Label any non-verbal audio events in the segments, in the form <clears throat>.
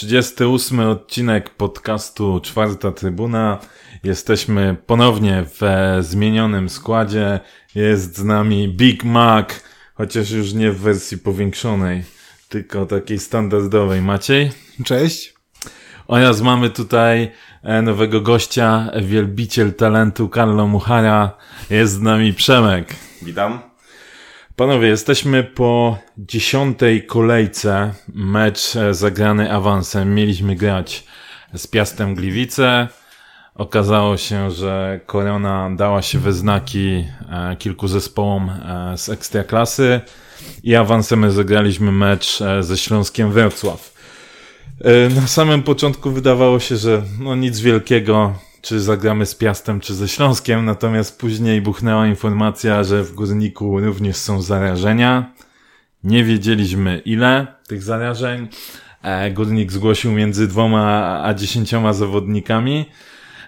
Trzydziesty ósmy odcinek podcastu Czwarta Trybuna. Jesteśmy ponownie w zmienionym składzie. Jest z nami Big Mac, chociaż już nie w wersji powiększonej, tylko takiej standardowej. Maciej? Cześć. Oraz mamy tutaj e, nowego gościa, wielbiciel talentu Carlo Muchara. Jest z nami Przemek. Witam. Panowie, jesteśmy po dziesiątej kolejce. Mecz e, zagrany awansem. Mieliśmy grać z Piastem Gliwice. Okazało się, że korona dała się we znaki e, kilku zespołom e, z ekstraklasy i awansem my zagraliśmy mecz ze Śląskiem Wrocław. Na samym początku wydawało się, że no nic wielkiego, czy zagramy z Piastem, czy ze Śląskiem, natomiast później buchnęła informacja, że w Górniku również są zarażenia. Nie wiedzieliśmy ile tych zarażeń. E, Górnik zgłosił między dwoma a dziesięcioma zawodnikami.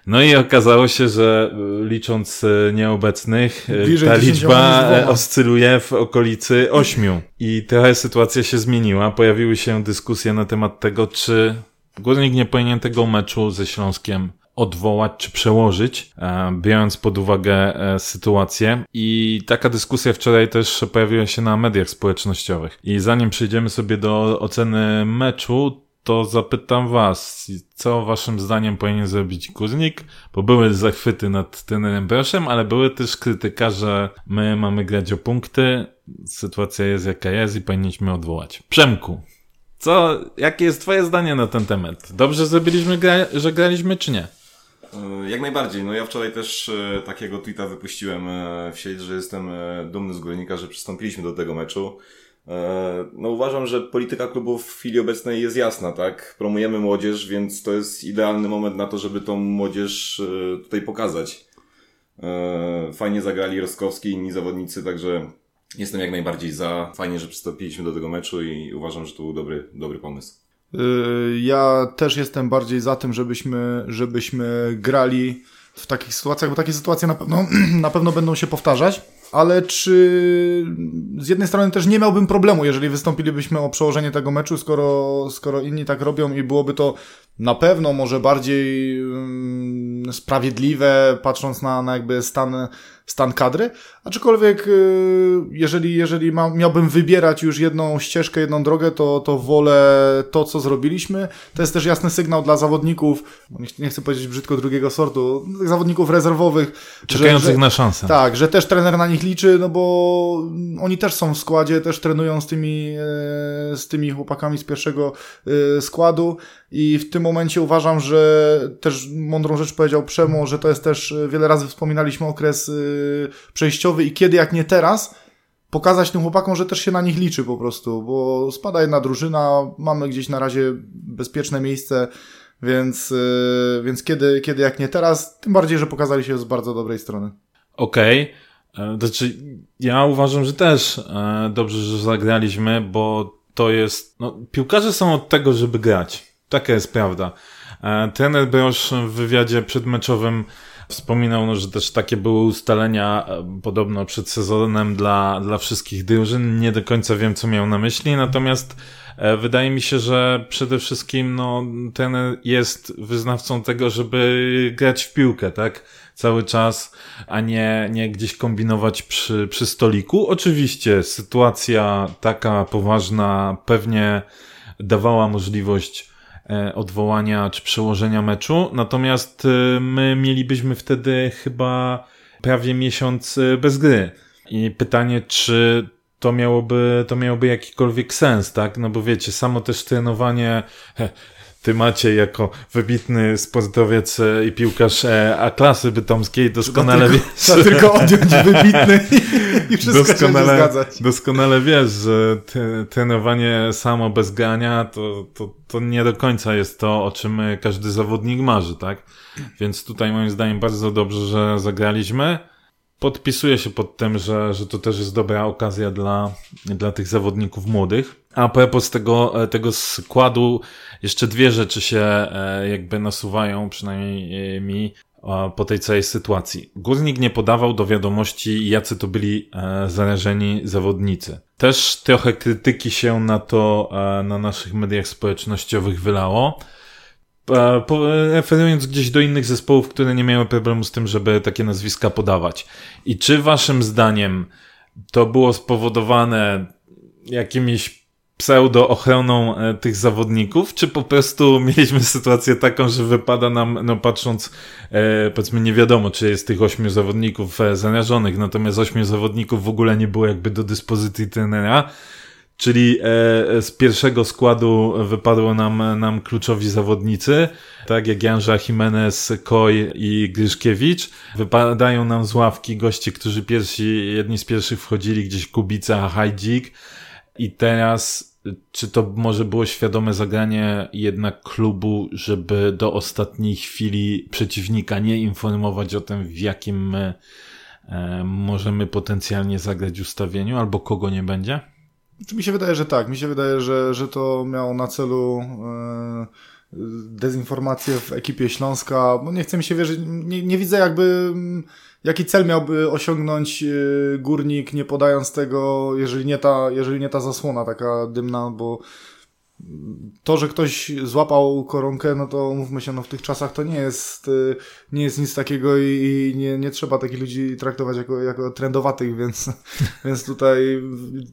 No i okazało się, że y, licząc y, nieobecnych, Bliżej ta 10 liczba e, oscyluje w okolicy ośmiu. I trochę sytuacja się zmieniła. Pojawiły się dyskusje na temat tego, czy Górnik nie powinien tego meczu ze Śląskiem odwołać czy przełożyć, e, biorąc pod uwagę e, sytuację. I taka dyskusja wczoraj też pojawiła się na mediach społecznościowych. I zanim przejdziemy sobie do oceny meczu, to zapytam was, co waszym zdaniem powinien zrobić Górnik? Bo były zachwyty nad trenerem Broszem, ale były też krytyka, że my mamy grać o punkty, sytuacja jest jaka jest i powinniśmy odwołać. Przemku, co, jakie jest twoje zdanie na ten temat? Dobrze zrobiliśmy, gra, że graliśmy, czy nie? E, Jak najbardziej. No ja wczoraj też e, takiego tweeta wypuściłem e, w sieć, że jestem dumny z Górnika, że przystąpiliśmy do tego meczu. No uważam, że polityka klubu w chwili obecnej jest jasna, tak? Promujemy młodzież, więc to jest idealny moment na to, żeby tą młodzież tutaj pokazać. Fajnie zagrali Roskowski i inni zawodnicy, także jestem jak najbardziej za. Fajnie, że przystąpiliśmy do tego meczu i uważam, że to był dobry, dobry pomysł. Y, Ja też jestem bardziej za tym, żebyśmy, żebyśmy grali w takich sytuacjach, bo takie sytuacje na pewno, <clears throat> na pewno będą się powtarzać. Ale czy z jednej strony też nie miałbym problemu, jeżeli wystąpilibyśmy o przełożenie tego meczu, skoro, skoro inni tak robią i byłoby to na pewno może bardziej mm, sprawiedliwe, patrząc na, na jakby stan, stan kadry. Aczkolwiek, y, jeżeli, jeżeli ma, miałbym wybierać już jedną ścieżkę, jedną drogę, to, to wolę to, co zrobiliśmy. To jest też jasny sygnał dla zawodników, nie, nie chcę powiedzieć brzydko drugiego sortu, zawodników rezerwowych. Czekających że, że, na szansę. tak, że też trener na nich liczy, no bo oni też są w składzie, też trenują z tymi, e, z tymi chłopakami z pierwszego e, składu i w tym momencie uważam, że też mądrą rzecz powiedział Przemo, że to jest też, e, wiele razy wspominaliśmy okres e, i kiedy jak nie teraz, pokazać tym chłopakom, że też się na nich liczy po prostu, bo spada jedna drużyna, mamy gdzieś na razie bezpieczne miejsce, więc, e, więc kiedy, kiedy jak nie teraz, tym bardziej, że pokazali się z bardzo dobrej strony. Okej. E, Znaczy, ja uważam, że też e, dobrze, że zagraliśmy, bo to jest. No, piłkarze są od tego, żeby grać. Taka jest prawda. E, Trener Brosz w wywiadzie przedmeczowym wspominał, no, że też takie były ustalenia e, podobno przed sezonem dla, dla wszystkich drużyn. Nie do końca wiem, co miał na myśli, natomiast e, wydaje mi się, że przede wszystkim no, trener jest wyznawcą tego, żeby grać w piłkę, tak? Cały czas, a nie, nie gdzieś kombinować przy, przy stoliku. Oczywiście sytuacja taka poważna pewnie dawała możliwość odwołania czy przełożenia meczu, natomiast e, my mielibyśmy wtedy chyba prawie miesiąc e, bez gry. I pytanie, czy to miałoby, to miałoby jakikolwiek sens, tak? No bo wiecie, samo też trenowanie, ty macie jako wybitny sportowiec e, i piłkarz e, A-klasy bytomskiej doskonale wiesz, trzeba tylko odjąć wybitny i, i wszystko się doskonale, zgadzać. doskonale wiesz, że trenowanie samo bez grania to, to, to nie do końca jest to, o czym e, każdy zawodnik marzy, tak? Więc tutaj moim zdaniem bardzo dobrze, że zagraliśmy. Podpisuję się pod tym, że, że to też jest dobra okazja dla, dla tych zawodników młodych. A propos tego, e, tego składu, jeszcze dwie rzeczy się e, jakby nasuwają, przynajmniej e, mi. po tej całej sytuacji. Górnik nie podawał do wiadomości, jacy to byli zarażeni zawodnicy. Też trochę krytyki się na to na naszych mediach społecznościowych wylało. Referując gdzieś do innych zespołów, które nie miały problemu z tym, żeby takie nazwiska podawać. I czy waszym zdaniem to było spowodowane jakimiś pseudo-ochroną e, tych zawodników, czy po prostu mieliśmy sytuację taką, że wypada nam, no patrząc, e, powiedzmy nie wiadomo, czy jest tych ośmiu zawodników e, zarażonych, natomiast ośmiu zawodników w ogóle nie było jakby do dyspozycji trenera, czyli e, z pierwszego składu wypadło nam, nam kluczowi zawodnicy, tak jak Janża Jimenez, Koj i Gryszkiewicz. Wypadają nam z ławki goście, którzy pierwsi, jedni z pierwszych wchodzili gdzieś Kubica, Hajdzik i teraz czy to może było świadome zagranie jednak klubu, żeby do ostatniej chwili przeciwnika nie informować o tym, w jakim my e, możemy potencjalnie zagrać ustawieniu, albo kogo nie będzie? Czy mi się wydaje, że tak. Mi się wydaje, że, że to miało na celu e, dezinformację w ekipie Śląska. Bo nie chcę mi się wierzyć, nie, nie widzę jakby jaki cel miałby osiągnąć e, górnik, nie podając tego, jeżeli nie ta, jeżeli nie ta zasłona taka dymna, bo to, że ktoś złapał koronkę, no to mówmy się, no w tych czasach to nie jest, e, nie jest nic takiego i, i nie, nie trzeba takich ludzi traktować jako, jako trendowatych, więc, <laughs> więc tutaj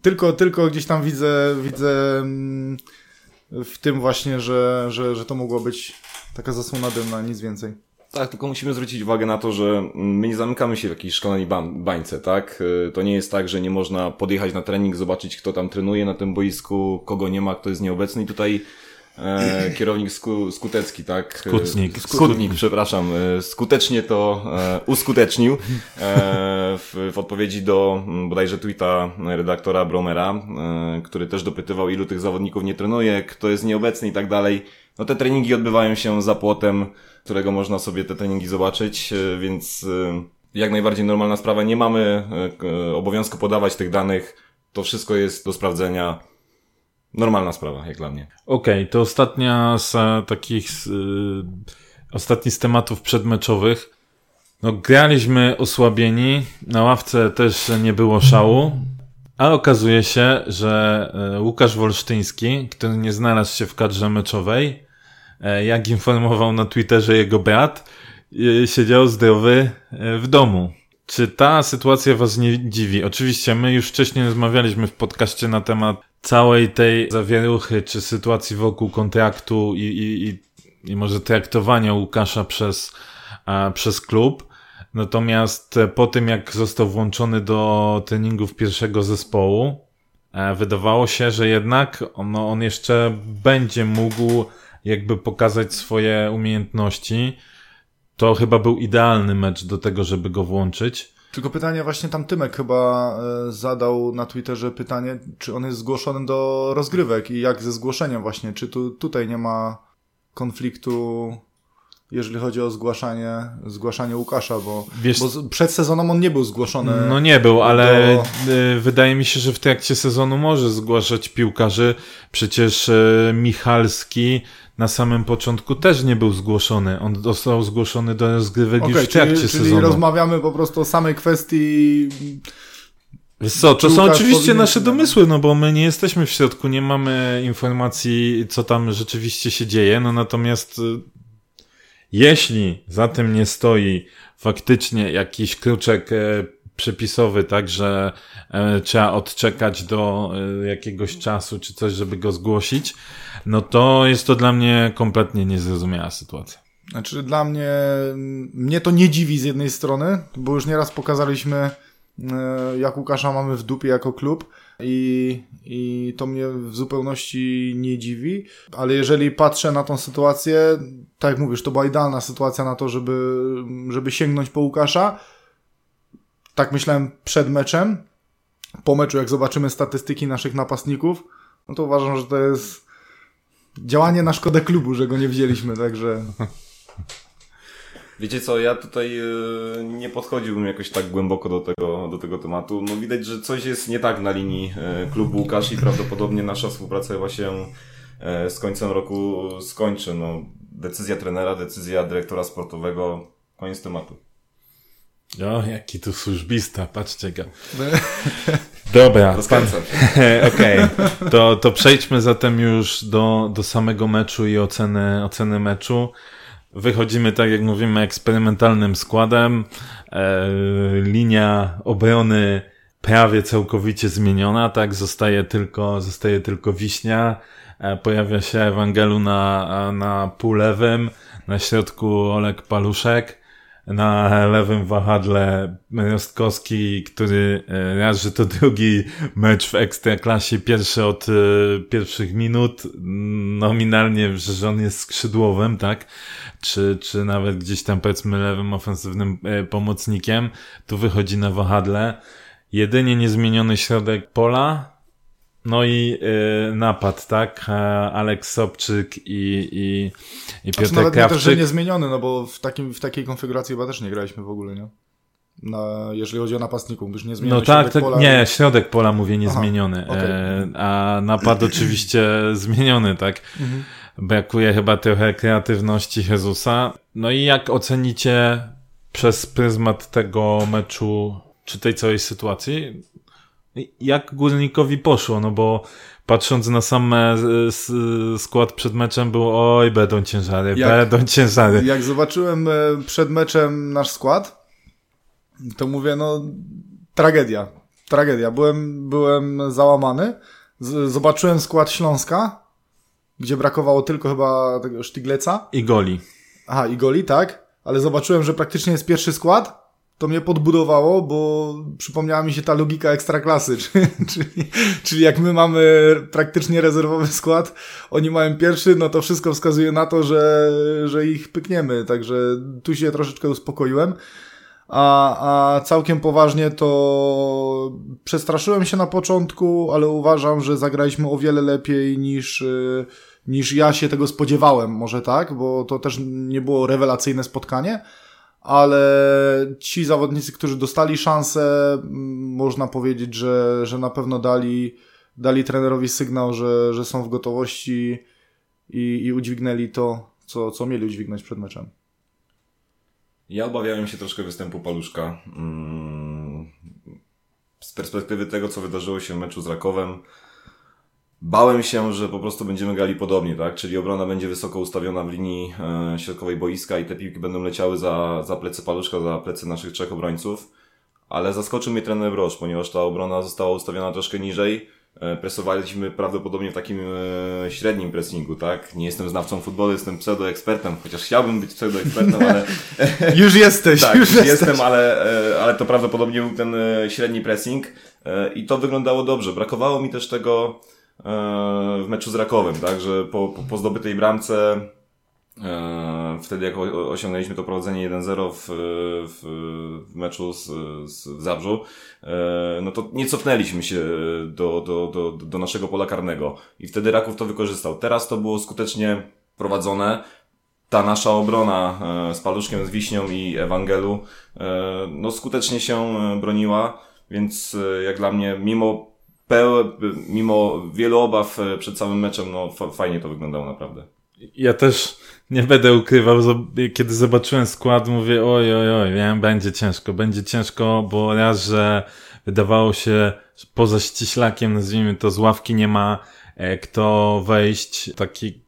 tylko, tylko gdzieś tam widzę, widzę mm, w tym właśnie, że, że, że to mogło być taka zasłona dymna, nic więcej. Tak, tylko musimy zwrócić uwagę na to, że my nie zamykamy się w jakiejś szklanej bańce, tak? Y, to nie jest tak, że nie można podjechać na trening, zobaczyć kto tam trenuje na tym boisku, kogo nie ma, kto jest nieobecny i tutaj e, <clears throat> kierownik sku, Skutecki, tak? Skutnik. Skutnik, przepraszam. E, skutecznie to e, uskutecznił e, w, w odpowiedzi do bodajże tweeta redaktora Bromera, e, który też dopytywał, ilu tych zawodników nie trenuje, kto jest nieobecny i tak dalej. No te treningi odbywają się za płotem, którego można sobie te treningi zobaczyć, e, więc e, jak najbardziej normalna sprawa. Nie mamy e, obowiązku podawać tych danych. To wszystko jest do sprawdzenia. Normalna sprawa, jak dla mnie. Okej, okay, to ostatnia z takich, z, ostatni z tematów przedmeczowych. No, graliśmy osłabieni, na ławce też nie było szału, a okazuje się, że Łukasz Wolsztyński, który nie znalazł się w kadrze meczowej, jak informował na Twitterze jego brat, e, siedział zdrowy e, w domu. Czy ta sytuacja was nie dziwi? Oczywiście my już wcześniej rozmawialiśmy w podcaście na temat całej tej zawieruchy, czy sytuacji wokół kontraktu i, i, i, i może traktowania Łukasza przez, a, przez klub. Natomiast po tym, jak został włączony do treningów pierwszego zespołu, wydawało się, że jednak on, on jeszcze będzie mógł jakby pokazać swoje umiejętności, to chyba był idealny mecz do tego, żeby go włączyć. Tylko pytanie właśnie tam Tymek chyba e, zadał na Twitterze pytanie, czy on jest zgłoszony do rozgrywek i jak ze zgłoszeniem właśnie, czy tu, tutaj nie ma konfliktu jeżeli chodzi o zgłaszanie, zgłaszanie Łukasza, bo, Wiesz, bo przed sezonem on nie był zgłoszony. No nie był, ale do... Y, wydaje mi się, że w trakcie sezonu może zgłaszać piłkarzy. Przecież y, Michalski na samym początku też nie był zgłoszony. On został zgłoszony do rozgrywek okay, już w trakcie czyli, sezonu. Czyli rozmawiamy po prostu o samej kwestii Wiesz co, to są oczywiście nasze domysły, no bo my nie jesteśmy w środku, nie mamy informacji, co tam rzeczywiście się dzieje, no natomiast y, jeśli za tym nie stoi faktycznie jakiś kruczek e, przepisowy, tak, że e, trzeba odczekać do e, jakiegoś czasu czy coś, żeby go zgłosić, no to jest to dla mnie kompletnie niezrozumiała sytuacja. Znaczy dla mnie, mnie to nie dziwi z jednej strony, bo już nieraz pokazaliśmy, jak Łukasza mamy w dupie jako klub, i, i to mnie w zupełności nie dziwi, ale jeżeli patrzę na tą sytuację, tak jak mówisz, to była idealna sytuacja na to, żeby, żeby sięgnąć po Łukasza. Tak myślałem przed meczem. Po meczu, jak zobaczymy statystyki naszych napastników, no to uważam, że to jest działanie na szkodę klubu, że go nie wzięliśmy, także... Wiecie co, ja tutaj y, nie podchodziłbym jakoś tak głęboko do tego, do tego tematu. No widać, że coś jest nie tak na linii y, klubu Łukasz i prawdopodobnie nasza współpraca się y, z końcem roku skończy. No, decyzja trenera, decyzja dyrektora sportowego Koniec tematu. O, jaki tu służbista, patrzcie go. Dobra, pan... <laughs> Okej, okay. to, to przejdźmy zatem już do, do samego meczu i oceny, oceny meczu. Wychodzimy, tak jak mówimy, eksperymentalnym składem. E, linia obrony prawie całkowicie zmieniona, tak? Zostaje tylko, zostaje tylko Wiśnia. E, pojawia się Ewangelu na, na pół lewym. Na środku Olek Paluszek na lewym wahadle Rostkowski, który e, raz, że to drugi mecz w Ekstraklasie, pierwszy od e, pierwszych minut, nominalnie, że on jest skrzydłowym, tak? Czy, czy nawet gdzieś tam powiedzmy lewym ofensywnym e, pomocnikiem, tu wychodzi na wahadle. Jedynie niezmieniony środek pola, no i y, napad, tak? E, Aleks Sobczyk i, i, i Piotr znaczy, Krawczyk. też, że niezmieniony, no bo w, takim, w takiej konfiguracji chyba też nie graliśmy w ogóle, nie? Na, jeżeli chodzi o napastników, już nie zmieniony No tak, tak pola... nie, środek pola mówię niezmieniony, Aha, okay. e, a napad oczywiście <clears throat> zmieniony, tak? Mhm. Brakuje chyba trochę kreatywności Jezusa. No i jak ocenicie przez pryzmat tego meczu, czy tej całej sytuacji? Jak górnikowi poszło, no bo patrząc na sam e, skład przed meczem było oj, będą ciężary, jak, będą ciężary. Jak zobaczyłem e, przed meczem nasz skład, to mówię, no tragedia, tragedia. Byłem, byłem załamany. zobaczyłem skład Śląska, gdzie brakowało tylko chyba tego Sztygleca. I goli. Aha, i goli, tak. Ale zobaczyłem, że praktycznie jest pierwszy skład to mnie podbudowało, bo przypomniała mi się ta logika ekstraklasy, <laughs> czyli, czyli jak my mamy praktycznie rezerwowy skład, oni mają pierwszy, no to wszystko wskazuje na to, że, że ich pykniemy, także tu się troszeczkę uspokoiłem. A, a całkiem poważnie to przestraszyłem się na początku, ale uważam, że zagraliśmy o wiele lepiej niż, niż ja się tego spodziewałem, może tak, bo to też nie było rewelacyjne spotkanie ale ci zawodnicy, którzy dostali szansę, można powiedzieć, że, że na pewno dali, dali trenerowi sygnał, że, że są w gotowości i, i udźwignęli to, co, co mieli udźwignąć przed meczem. Ja obawiałem się troszkę występu Paluszka. Mm, z perspektywy tego, co wydarzyło się w meczu z Rakowem, Bałem się, że po prostu będziemy grali podobnie, tak? Czyli obrona będzie wysoko ustawiona w linii e, środkowej boiska i te piłki będą leciały za, za plecy paluszka, za plecy naszych trzech obrońców. Ale zaskoczył mnie trener Brosz, ponieważ ta obrona została ustawiona troszkę niżej. E, presowaliśmy prawdopodobnie w takim e, średnim pressingu, tak? Nie jestem znawcą futbolu, jestem pseudoekspertem, chociaż chciałbym być pseudoekspertem, ale... <laughs> już jesteś, <laughs> tak, już jestem, jesteś. ale, e, ale to prawdopodobnie był ten średni pressing i to wyglądało dobrze. Brakowało mi też tego w meczu z Rakowem, tak, że po, po, po zdobytej bramce e, wtedy jak osiągnęliśmy to prowadzenie 1-0 w, w, w, meczu z, z Zabrzu, e, no to nie cofnęliśmy się do, do, do, do naszego pola karnego i wtedy Raków to wykorzystał. Teraz to było skutecznie prowadzone. Ta nasza obrona e, z Paluszkiem, z Wiśnią i Ewangelu no skutecznie się broniła, więc jak dla mnie, mimo mimo wielu obaw e, przed całym meczem, no fajnie to wyglądało naprawdę. Ja też nie będę ukrywał, kiedy zobaczyłem skład, mówię oj, oj, oj, wiem, będzie ciężko, będzie ciężko, bo raz, że wydawało się poza ściślakiem, nazwijmy to, z ławki nie ma e, kto wejść, taki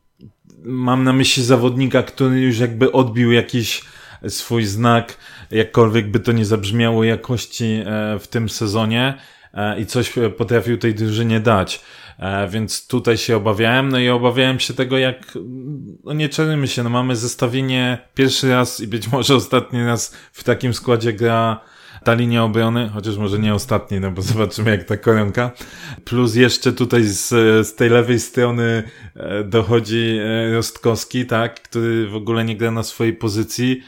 mam na myśli zawodnika, który już jakby odbił jakiś swój znak, jakkolwiek by to nie zabrzmiało jakości e, w tym sezonie. E, i coś potrafił tej drużynie dać. E, więc tutaj się obawiałem, no i obawiałem się tego, jak, no nie czernymy się, no mamy zestawienie pierwszy raz i być może ostatni raz w takim składzie gra ta linia obrony, chociaż może nie ostatni, no bo <laughs> zobaczymy jak ta koronka. Plus jeszcze tutaj z, z tej lewej strony e, dochodzi Rostkowski, tak, który w ogóle nie gra na swojej pozycji.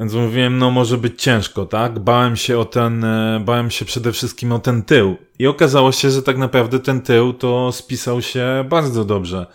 Więc mówiłem, no może być ciężko, tak? Bałem się o ten, e, bałem się przede wszystkim o ten tył. I okazało się, że tak naprawdę ten tył to spisał się bardzo dobrze.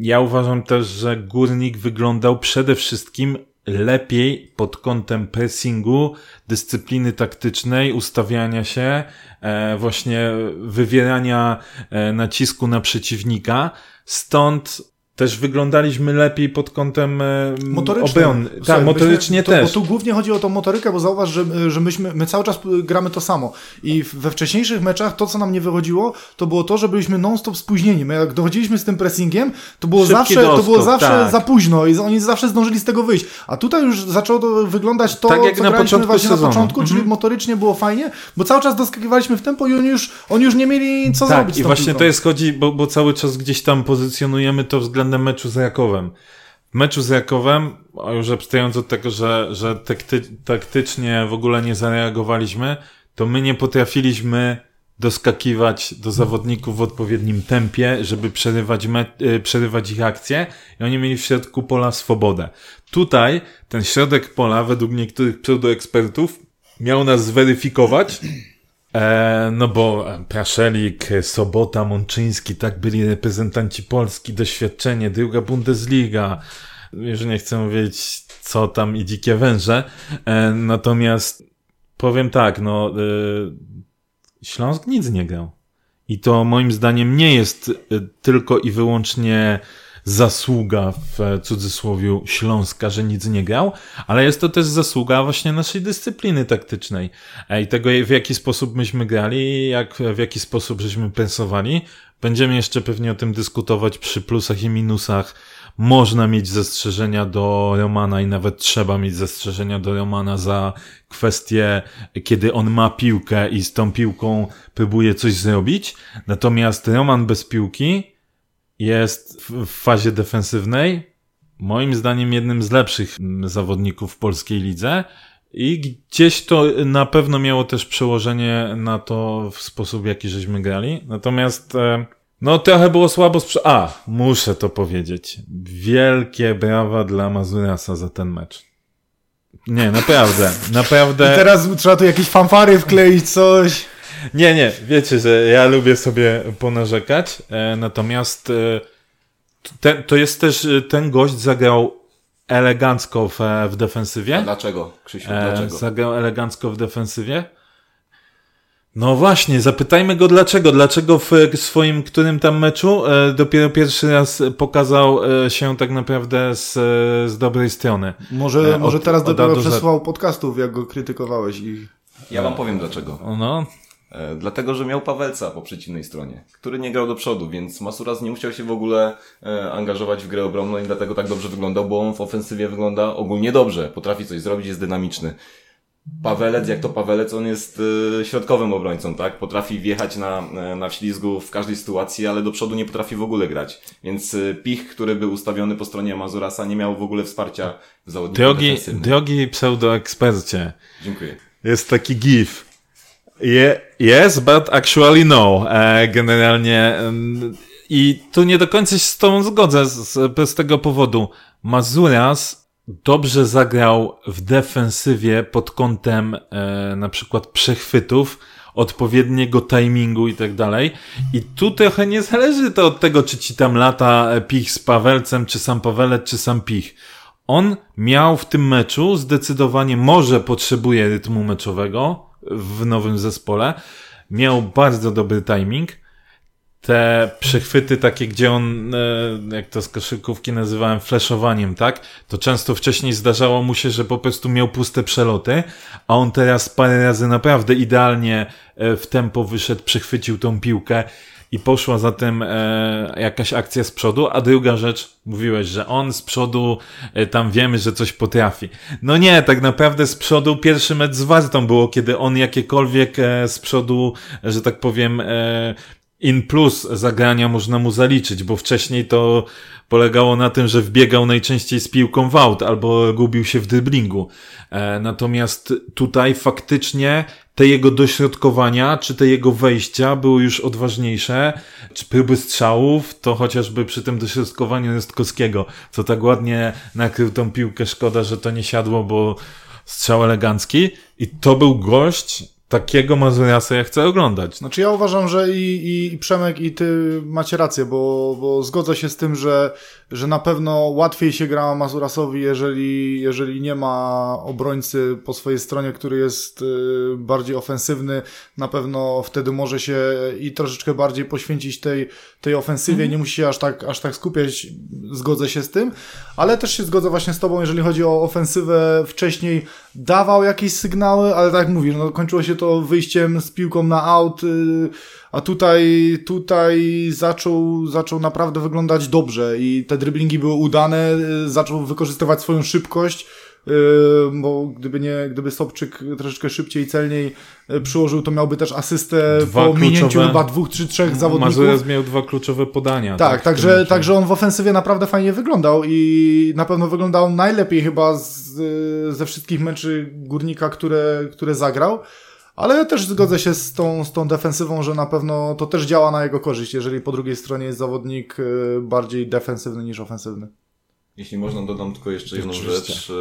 Ja uważam też, że Górnik wyglądał przede wszystkim lepiej pod kątem pressingu, dyscypliny taktycznej, ustawiania się, e, właśnie wywierania e, nacisku na przeciwnika. Stąd też wyglądaliśmy lepiej pod kątem e, motorycznym. obrony. Tak, motorycznie to, też. Bo tu głównie chodzi o tą motorykę, bo zauważ, że, że myśmy, my cały czas gramy to samo. I we wcześniejszych meczach to, co nam nie wychodziło, to było to, że byliśmy non-stop spóźnieni. My jak dochodziliśmy z tym pressingiem, to było Szybki zawsze, to było zawsze tak. za późno i oni zawsze zdążyli z tego wyjść. A tutaj już zaczęło to wyglądać to, Tak jak co na graliśmy początku właśnie sezonu. na początku, czyli Mhm. motorycznie było fajnie, bo cały czas doskakiwaliśmy w tempo i oni już, oni już nie mieli co zrobić Tak, z i właśnie piłką. to jest chodzi, bo, bo cały czas gdzieś tam pozycjonujemy to względem meczu z Rakowem. W meczu z Rakowem, a już abstrahując od tego, że, że takty, taktycznie w ogóle nie zareagowaliśmy, to my nie potrafiliśmy doskakiwać do zawodników w odpowiednim tempie, żeby przerywać, me, y, przerywać ich akcje i oni mieli w środku pola swobodę. Tutaj ten środek pola, według niektórych pseudoekspertów, miał nas zweryfikować, E, no bo e, Praszelik, e, Sobota, Mączyński, tak byli reprezentanci Polski, doświadczenie, druga Bundesliga. Już nie chcę mówić, co tam i dzikie węże. E, natomiast powiem tak, no, e, Śląsk nic nie grał. I to moim zdaniem nie jest tylko i wyłącznie zasługa w e, cudzysłowie Śląska, że nic nie grał, ale jest to też zasługa właśnie naszej dyscypliny taktycznej e, i tego w jaki sposób myśmy grali, jak, w jaki sposób żeśmy pensowali. Będziemy jeszcze pewnie o tym dyskutować przy plusach i minusach. Można mieć zastrzeżenia do Romana i nawet trzeba mieć zastrzeżenia do Romana za kwestię, kiedy on ma piłkę i z tą piłką próbuje coś zrobić. Natomiast Roman bez piłki jest w fazie defensywnej moim zdaniem jednym z lepszych mm, zawodników w polskiej lidze i gdzieś to na pewno miało też przełożenie na to w sposób, w jaki żeśmy grali. Natomiast e, no trochę było słabo sprze- A, muszę to powiedzieć. Wielkie brawa dla Mazurasa za ten mecz. Nie, naprawdę, naprawdę. I teraz trzeba tu jakieś fanfary wkleić, coś. Nie, nie, wiecie, że ja lubię sobie ponarzekać, e, natomiast e, te, to jest też, e, ten gość zagrał elegancko w, w defensywie. Dlaczego, Krzysiu, E, dlaczego? zagrał elegancko w defensywie. No właśnie, zapytajmy go dlaczego. Dlaczego w swoim którym tam meczu e, dopiero pierwszy raz pokazał e, się tak naprawdę z, z dobrej strony. Może, E, może od- teraz od dopiero A do przesłał podcastów, jak go krytykowałeś i Ja wam powiem dlaczego. No, Dlatego, że miał Pawelca po przeciwnej stronie, który nie grał do przodu, więc Masuras nie musiał się w ogóle e, angażować w grę obronną i dlatego tak dobrze wyglądał, bo on w ofensywie wygląda ogólnie dobrze, potrafi coś zrobić, jest dynamiczny. Pawelec, jak to Pawelec, on jest e, środkowym obrońcą, tak? Potrafi wjechać na, e, na wślizgu w każdej sytuacji, ale do przodu nie potrafi w ogóle grać. Więc e, Pich, który był ustawiony po stronie Mazurasa, nie miał w ogóle wsparcia w zawodniku drogi, drogi pseudoekspercie, Dziękuję. jest taki gif. Je, yes, but actually no. E, generalnie. I tu nie do końca się z tą zgodzę z, z, z tego powodu. Mazuras dobrze zagrał w defensywie pod kątem e, na przykład przechwytów, odpowiedniego timingu i tak dalej. I tu trochę nie zależy to od tego, czy ci tam lata e, Pich z Pawelcem, czy sam Pawelec, czy sam Pich. On miał w tym meczu zdecydowanie, może potrzebuje rytmu meczowego w nowym zespole. Miał bardzo dobry timing. Te przechwyty takie, gdzie on, e, jak to z koszykówki nazywałem, flashowaniem, tak? To często wcześniej zdarzało mu się, że po prostu miał puste przeloty, a on teraz parę razy naprawdę idealnie e, w tempo wyszedł, przechwycił tą piłkę i poszła zatem e, jakaś akcja z przodu, a druga rzecz, mówiłeś, że on z przodu, e, tam wiemy, że coś potrafi. No nie, tak naprawdę z przodu pierwszy mecz z Wartą było, kiedy on jakiekolwiek e, z przodu, że tak powiem, e, in plus zagrania można mu zaliczyć, bo wcześniej to polegało na tym, że wbiegał najczęściej z piłką w aut albo gubił się w driblingu. E, natomiast tutaj faktycznie te jego dośrodkowania, czy te jego wejścia były już odważniejsze, czy próby strzałów, to chociażby przy tym dośrodkowaniu Rostkowskiego, co tak ładnie nakrył tą piłkę, szkoda, że to nie siadło, bo strzał elegancki. I to był gość, takiego Mazuriasa ja chcę oglądać. Znaczy ja uważam, że i, i, i Przemek i ty macie rację, bo, bo zgodzę się z tym, że, że na pewno łatwiej się gra Mazurasowi, jeżeli, jeżeli nie ma obrońcy po swojej stronie, który jest y, bardziej ofensywny. Na pewno wtedy może się i troszeczkę bardziej poświęcić tej, tej ofensywie, mhm. nie musi się aż tak, aż tak skupiać, zgodzę się z tym, ale też się zgodzę właśnie z tobą, jeżeli chodzi o ofensywę. Wcześniej dawał jakieś sygnały, ale tak jak mówisz, no kończyło się to wyjściem z piłką na aut, y, a tutaj, tutaj zaczął, zaczął naprawdę wyglądać dobrze i te driblingi były udane, y, zaczął wykorzystywać swoją szybkość, bo gdyby nie, gdyby Sobczyk troszeczkę szybciej i celniej przyłożył, to miałby też asystę dwa po minięciu chyba dwóch, trzy, trzech zawodników. Mazurek miał dwa kluczowe podania. Tak, tak także, także on w ofensywie naprawdę fajnie wyglądał i na pewno wyglądał najlepiej chyba z, ze wszystkich meczy Górnika, które, które zagrał. Ale też zgodzę się z tą, z tą defensywą, że na pewno to też działa na jego korzyść, jeżeli po drugiej stronie jest zawodnik bardziej defensywny niż ofensywny. Jeśli można, dodam tylko jeszcze jedną Oczywiście. rzecz. Y,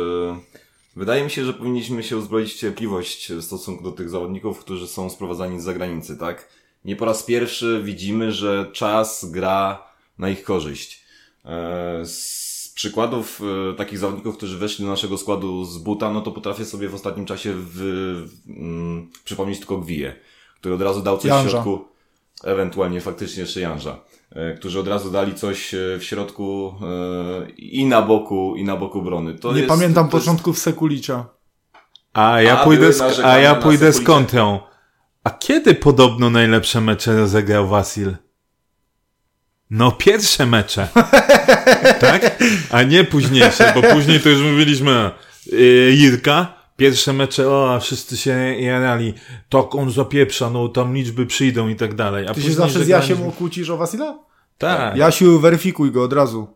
wydaje mi się, że powinniśmy się uzbroić w cierpliwość w stosunku do tych zawodników, którzy są sprowadzani z zagranicy, tak? Nie po raz pierwszy widzimy, że czas gra na ich korzyść. E, przykładów e, takich zawodników, którzy weszli do naszego składu z buta, no to potrafię sobie w ostatnim czasie w, mm, przypomnieć tylko Gwiję, który od razu dał coś Janża. w środku, ewentualnie faktycznie jeszcze Janża, e, którzy od razu dali coś e, w środku e, i na boku, i na boku brony. To Nie jest, pamiętam to początków jest... Sekulicza. A ja a, pójdę, z, a ja pójdę z kontrą. A kiedy podobno najlepsze mecze rozegrał Wasil? No, pierwsze mecze. <laughs> tak? A nie późniejsze, bo później to już mówiliśmy. Yy, Jirka, pierwsze mecze, o, wszyscy się jarali. Tak on zapieprza, no tam liczby przyjdą i tak dalej. A Ty się zawsze z Jasiem okłócisz o Wasila? Tak. Jasiu, weryfikuj go od razu.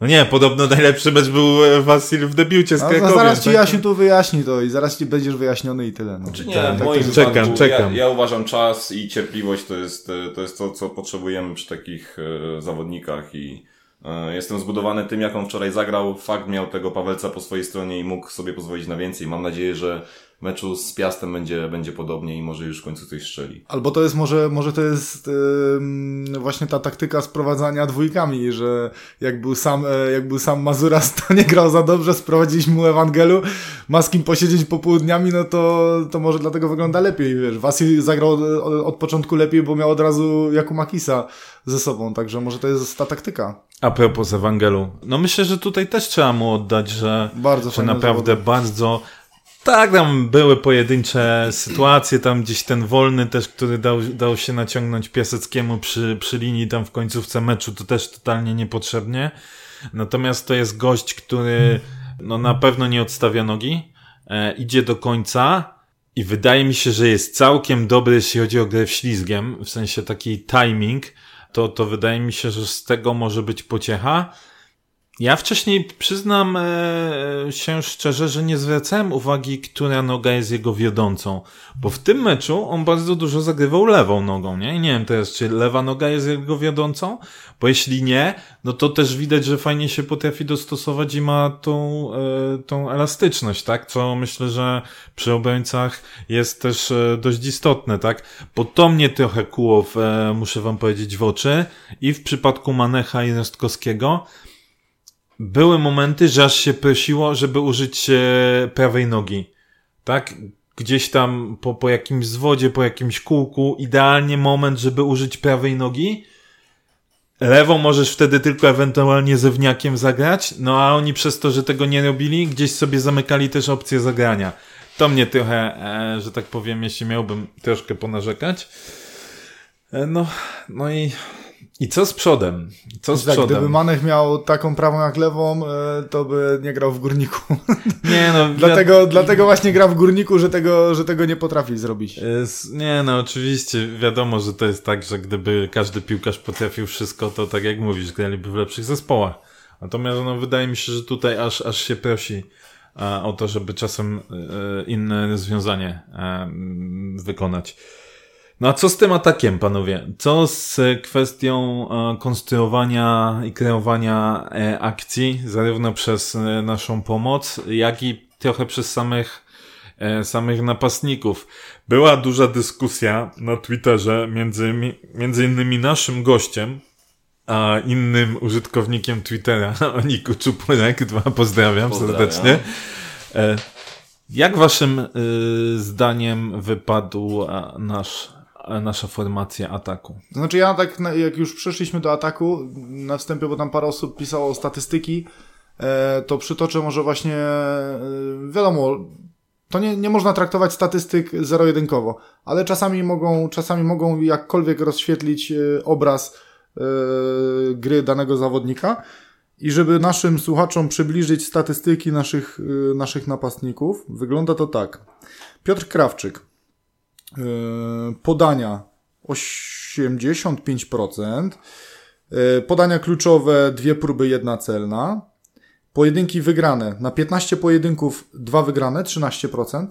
No nie, podobno najlepszy mecz był e, Wasil w debiucie z no, No zaraz ci tak? Jasiu tu wyjaśni to i zaraz ci będziesz wyjaśniony i tyle. No. Czy znaczy nie, tak, moim tak, czekam, czekam. Ja, ja, uważam czas i cierpliwość to jest, e, to jest to, co potrzebujemy przy takich e, zawodnikach i jestem zbudowany tym, jak on wczoraj zagrał. Fakt miał tego Pawelca po swojej stronie i mógł sobie pozwolić na więcej. Mam nadzieję, że meczu z Piastem będzie, będzie podobnie i może już w końcu coś strzeli. Albo to jest może, może to jest yy, właśnie ta taktyka sprowadzania dwójkami, że jak był sam, e, jak był sam Mazuras, <laughs> to nie grał za dobrze, sprowadziliśmy mu Ewangelu, ma z kim posiedzieć popołudniami, no to, to może dlatego wygląda lepiej, wiesz. Wasil zagrał od, od początku lepiej, bo miał od razu Jakumakisa ze sobą, także może to jest ta taktyka. A propos Ewangelu, no myślę, że tutaj też trzeba mu oddać, że, bardzo że naprawdę zawody. bardzo tak, tam były pojedyncze sytuacje, tam gdzieś ten wolny też, który dał, dał się naciągnąć Piaseckiemu przy, przy linii tam w końcówce meczu, to też totalnie niepotrzebnie. Natomiast to jest gość, który no na pewno nie odstawia nogi, e, idzie do końca i wydaje mi się, że jest całkiem dobry, jeśli chodzi o grę w ślizgiem, w sensie taki timing, to, to wydaje mi się, że z tego może być pociecha. Ja wcześniej przyznam e, się szczerze, że nie zwracałem uwagi, która noga jest jego wiodącą, bo w tym meczu on bardzo dużo zagrywał lewą nogą, nie? I nie wiem teraz, czy lewa noga jest jego wiodącą, bo jeśli nie, no to też widać, że fajnie się potrafi dostosować i ma tą, e, tą elastyczność, tak? Co myślę, że przy obrońcach jest też e, dość istotne, tak? Bo to mnie trochę kuło, muszę wam powiedzieć, w oczy i w przypadku Manecha i Rostkowskiego, były momenty, że aż się prosiło, żeby użyć e, prawej nogi. Tak? Gdzieś tam po, po jakimś zwodzie, po jakimś kółku, idealnie moment, żeby użyć prawej nogi. Lewą możesz wtedy tylko ewentualnie zewniakiem zagrać, no a oni przez to, że tego nie robili, gdzieś sobie zamykali też opcję zagrania. To mnie trochę, e, że tak powiem, jeśli miałbym troszkę ponarzekać. E, no, no i i co z przodem? Co z tak, przodem? Gdyby Manech miał taką prawą jak lewą, e, to by nie grał w górniku. <laughs> Nie no. dlatego, dlatego właśnie gra w górniku, że tego, że tego nie potrafi zrobić. Nie no, oczywiście wiadomo, że to jest tak, że gdyby każdy piłkarz potrafił wszystko, to tak jak mówisz, graliby w lepszych zespołach. Natomiast no, wydaje mi się, że tutaj aż, aż się prosi a, o to, żeby czasem e, inne rozwiązanie wykonać. No a co z tym atakiem, panowie? Co z kwestią e, konstruowania i kreowania e, akcji, zarówno przez e, naszą pomoc, jak i trochę przez samych samych napastników. Była duża dyskusja na Twitterze między, między innymi naszym gościem, a innym użytkownikiem Twittera, <laughs> Niku Czupurek, dwa pozdrawiam, pozdrawiam. serdecznie. Jak waszym y, zdaniem wypadł nasz, nasza formacja ataku? Znaczy ja tak, jak już przeszliśmy do ataku, na wstępie, bo tam parę osób pisało statystyki, e, to przytoczę może właśnie, e, wiadomo, to nie, nie można traktować statystyk zero-jedynkowo, ale czasami mogą, czasami mogą jakkolwiek rozświetlić obraz gry danego zawodnika. I żeby naszym słuchaczom przybliżyć statystyki naszych, naszych napastników, wygląda to tak. Piotr Krawczyk. Y, podania 85%. Y, podania kluczowe, dwie próby, jedna celna. Pojedynki wygrane. Na 15 pojedynków, dwa wygrane, 13%.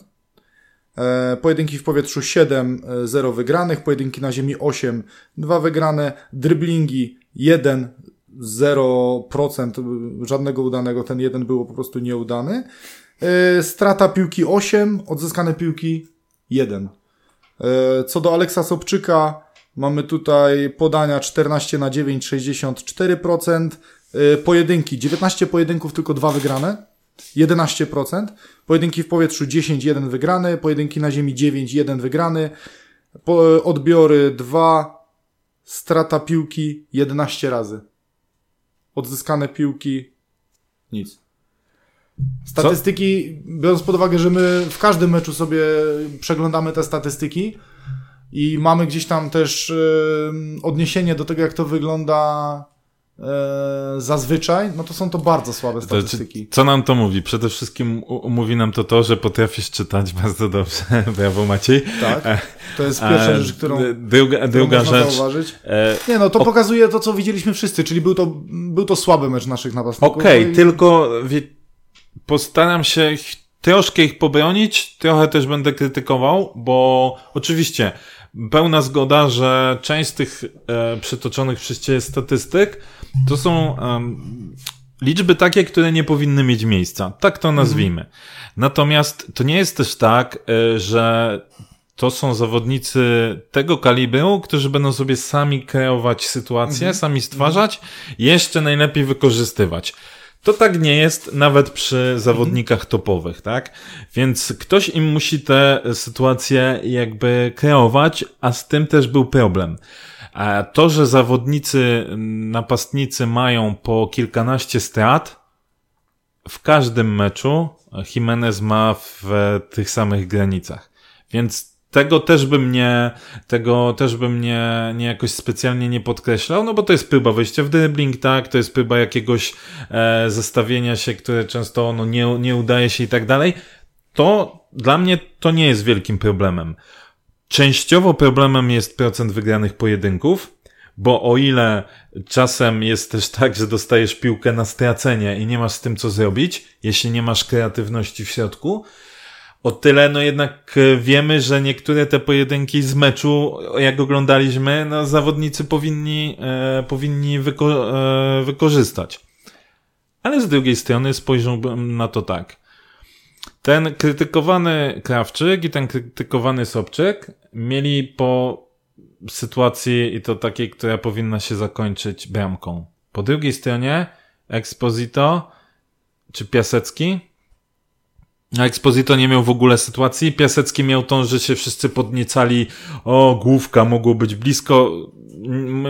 Pojedynki w powietrzu 7, 0 wygranych. Pojedynki na ziemi 8, 2 wygrane. Driblingi 1, 0% żadnego udanego, ten jeden był po prostu nieudany. E, strata piłki 8, odzyskane piłki 1. E, co do Aleksa Sobczyka, mamy tutaj podania 14 na 9, 64%. E, pojedynki, 19 pojedynków, tylko dwa wygrane. 11%. Pojedynki w powietrzu 10, 1 wygrany. Pojedynki na ziemi 9, 1 wygrany. odbiory 2. Strata piłki 11 razy odzyskane piłki, nic. Statystyki, Co? biorąc pod uwagę, że my w każdym meczu sobie przeglądamy te statystyki i mamy gdzieś tam też yy, odniesienie do tego, jak to wygląda E, zazwyczaj, no to są to bardzo słabe statystyki. co nam to mówi? Przede wszystkim mówi nam to to, że potrafisz czytać <laughs> bardzo dobrze. Brawo Maciej. Tak, e, to jest pierwsza e, rzecz, którą, druga, druga którą rzecz. zauważyć. Nie no, to o... pokazuje to, co widzieliśmy wszyscy, czyli był to, był to słaby mecz naszych napastników. Okej, okay, no i... tylko wie, postaram się troszkę ich pobronić, trochę też będę krytykował, bo oczywiście pełna zgoda, że część z tych e, przytoczonych przez Ciebie statystyk to są um, liczby takie, które nie powinny mieć miejsca. Tak to nazwijmy. Mhm. Natomiast to nie jest też tak, e, że to są zawodnicy tego kalibru, którzy będą sobie sami kreować sytuację, mhm. sami stwarzać, jeszcze najlepiej wykorzystywać. To tak nie jest nawet przy zawodnikach topowych, tak? Więc ktoś im musi te sytuacje jakby kreować, a z tym też był problem. To, że zawodnicy, napastnicy mają po kilkanaście strat w każdym meczu, Jimenez ma w tych samych granicach. Więc tego też bym nie, tego też bym nie, nie jakoś specjalnie nie podkreślał, no bo to jest próba wejścia w dribbling, tak, to jest próba jakiegoś e, zestawienia się, które często no, nie, nie udaje się i tak dalej. To dla mnie to nie jest wielkim problemem. Częściowo problemem jest procent wygranych pojedynków, bo o ile czasem jest też tak, że dostajesz piłkę na stracenie i nie masz z tym co zrobić, jeśli nie masz kreatywności w środku, o tyle, no jednak e, wiemy, że niektóre te pojedynki z meczu, jak oglądaliśmy, no zawodnicy powinni, e, powinni wyko e, wykorzystać. Ale z drugiej strony spojrzałbym na to tak. Ten krytykowany Krawczyk i ten krytykowany Sobczyk mieli po sytuacji i to takiej, która powinna się zakończyć bramką. Po drugiej stronie Exposito czy Piasecki a Exposito nie miał w ogóle sytuacji. Piasecki miał tą, że się wszyscy podniecali. O, główka mogło być blisko.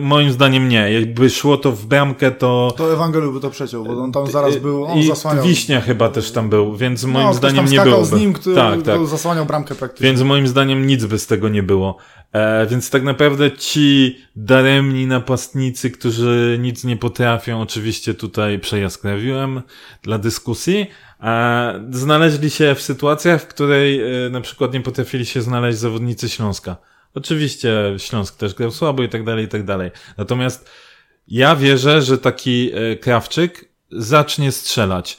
Moim zdaniem nie. Jakby szło to w bramkę, to... To Ewangeliu by to przeciął, bo on tam zaraz był, on I zasłaniał. Wiśnia chyba też tam był, więc moim no, zdaniem nie było. z nim, który tak, tak. zasłaniał bramkę praktycznie. Więc moim zdaniem nic by z tego nie było. E, więc tak naprawdę ci daremni napastnicy, którzy nic nie potrafią, oczywiście tutaj przejaskrawiłem dla dyskusji, znaleźli się w sytuacjach, w której e, na przykład nie potrafili się znaleźć zawodnicy Śląska. Oczywiście Śląsk też grał słabo i tak dalej, i tak dalej. Natomiast ja wierzę, że taki e, Krawczyk zacznie strzelać.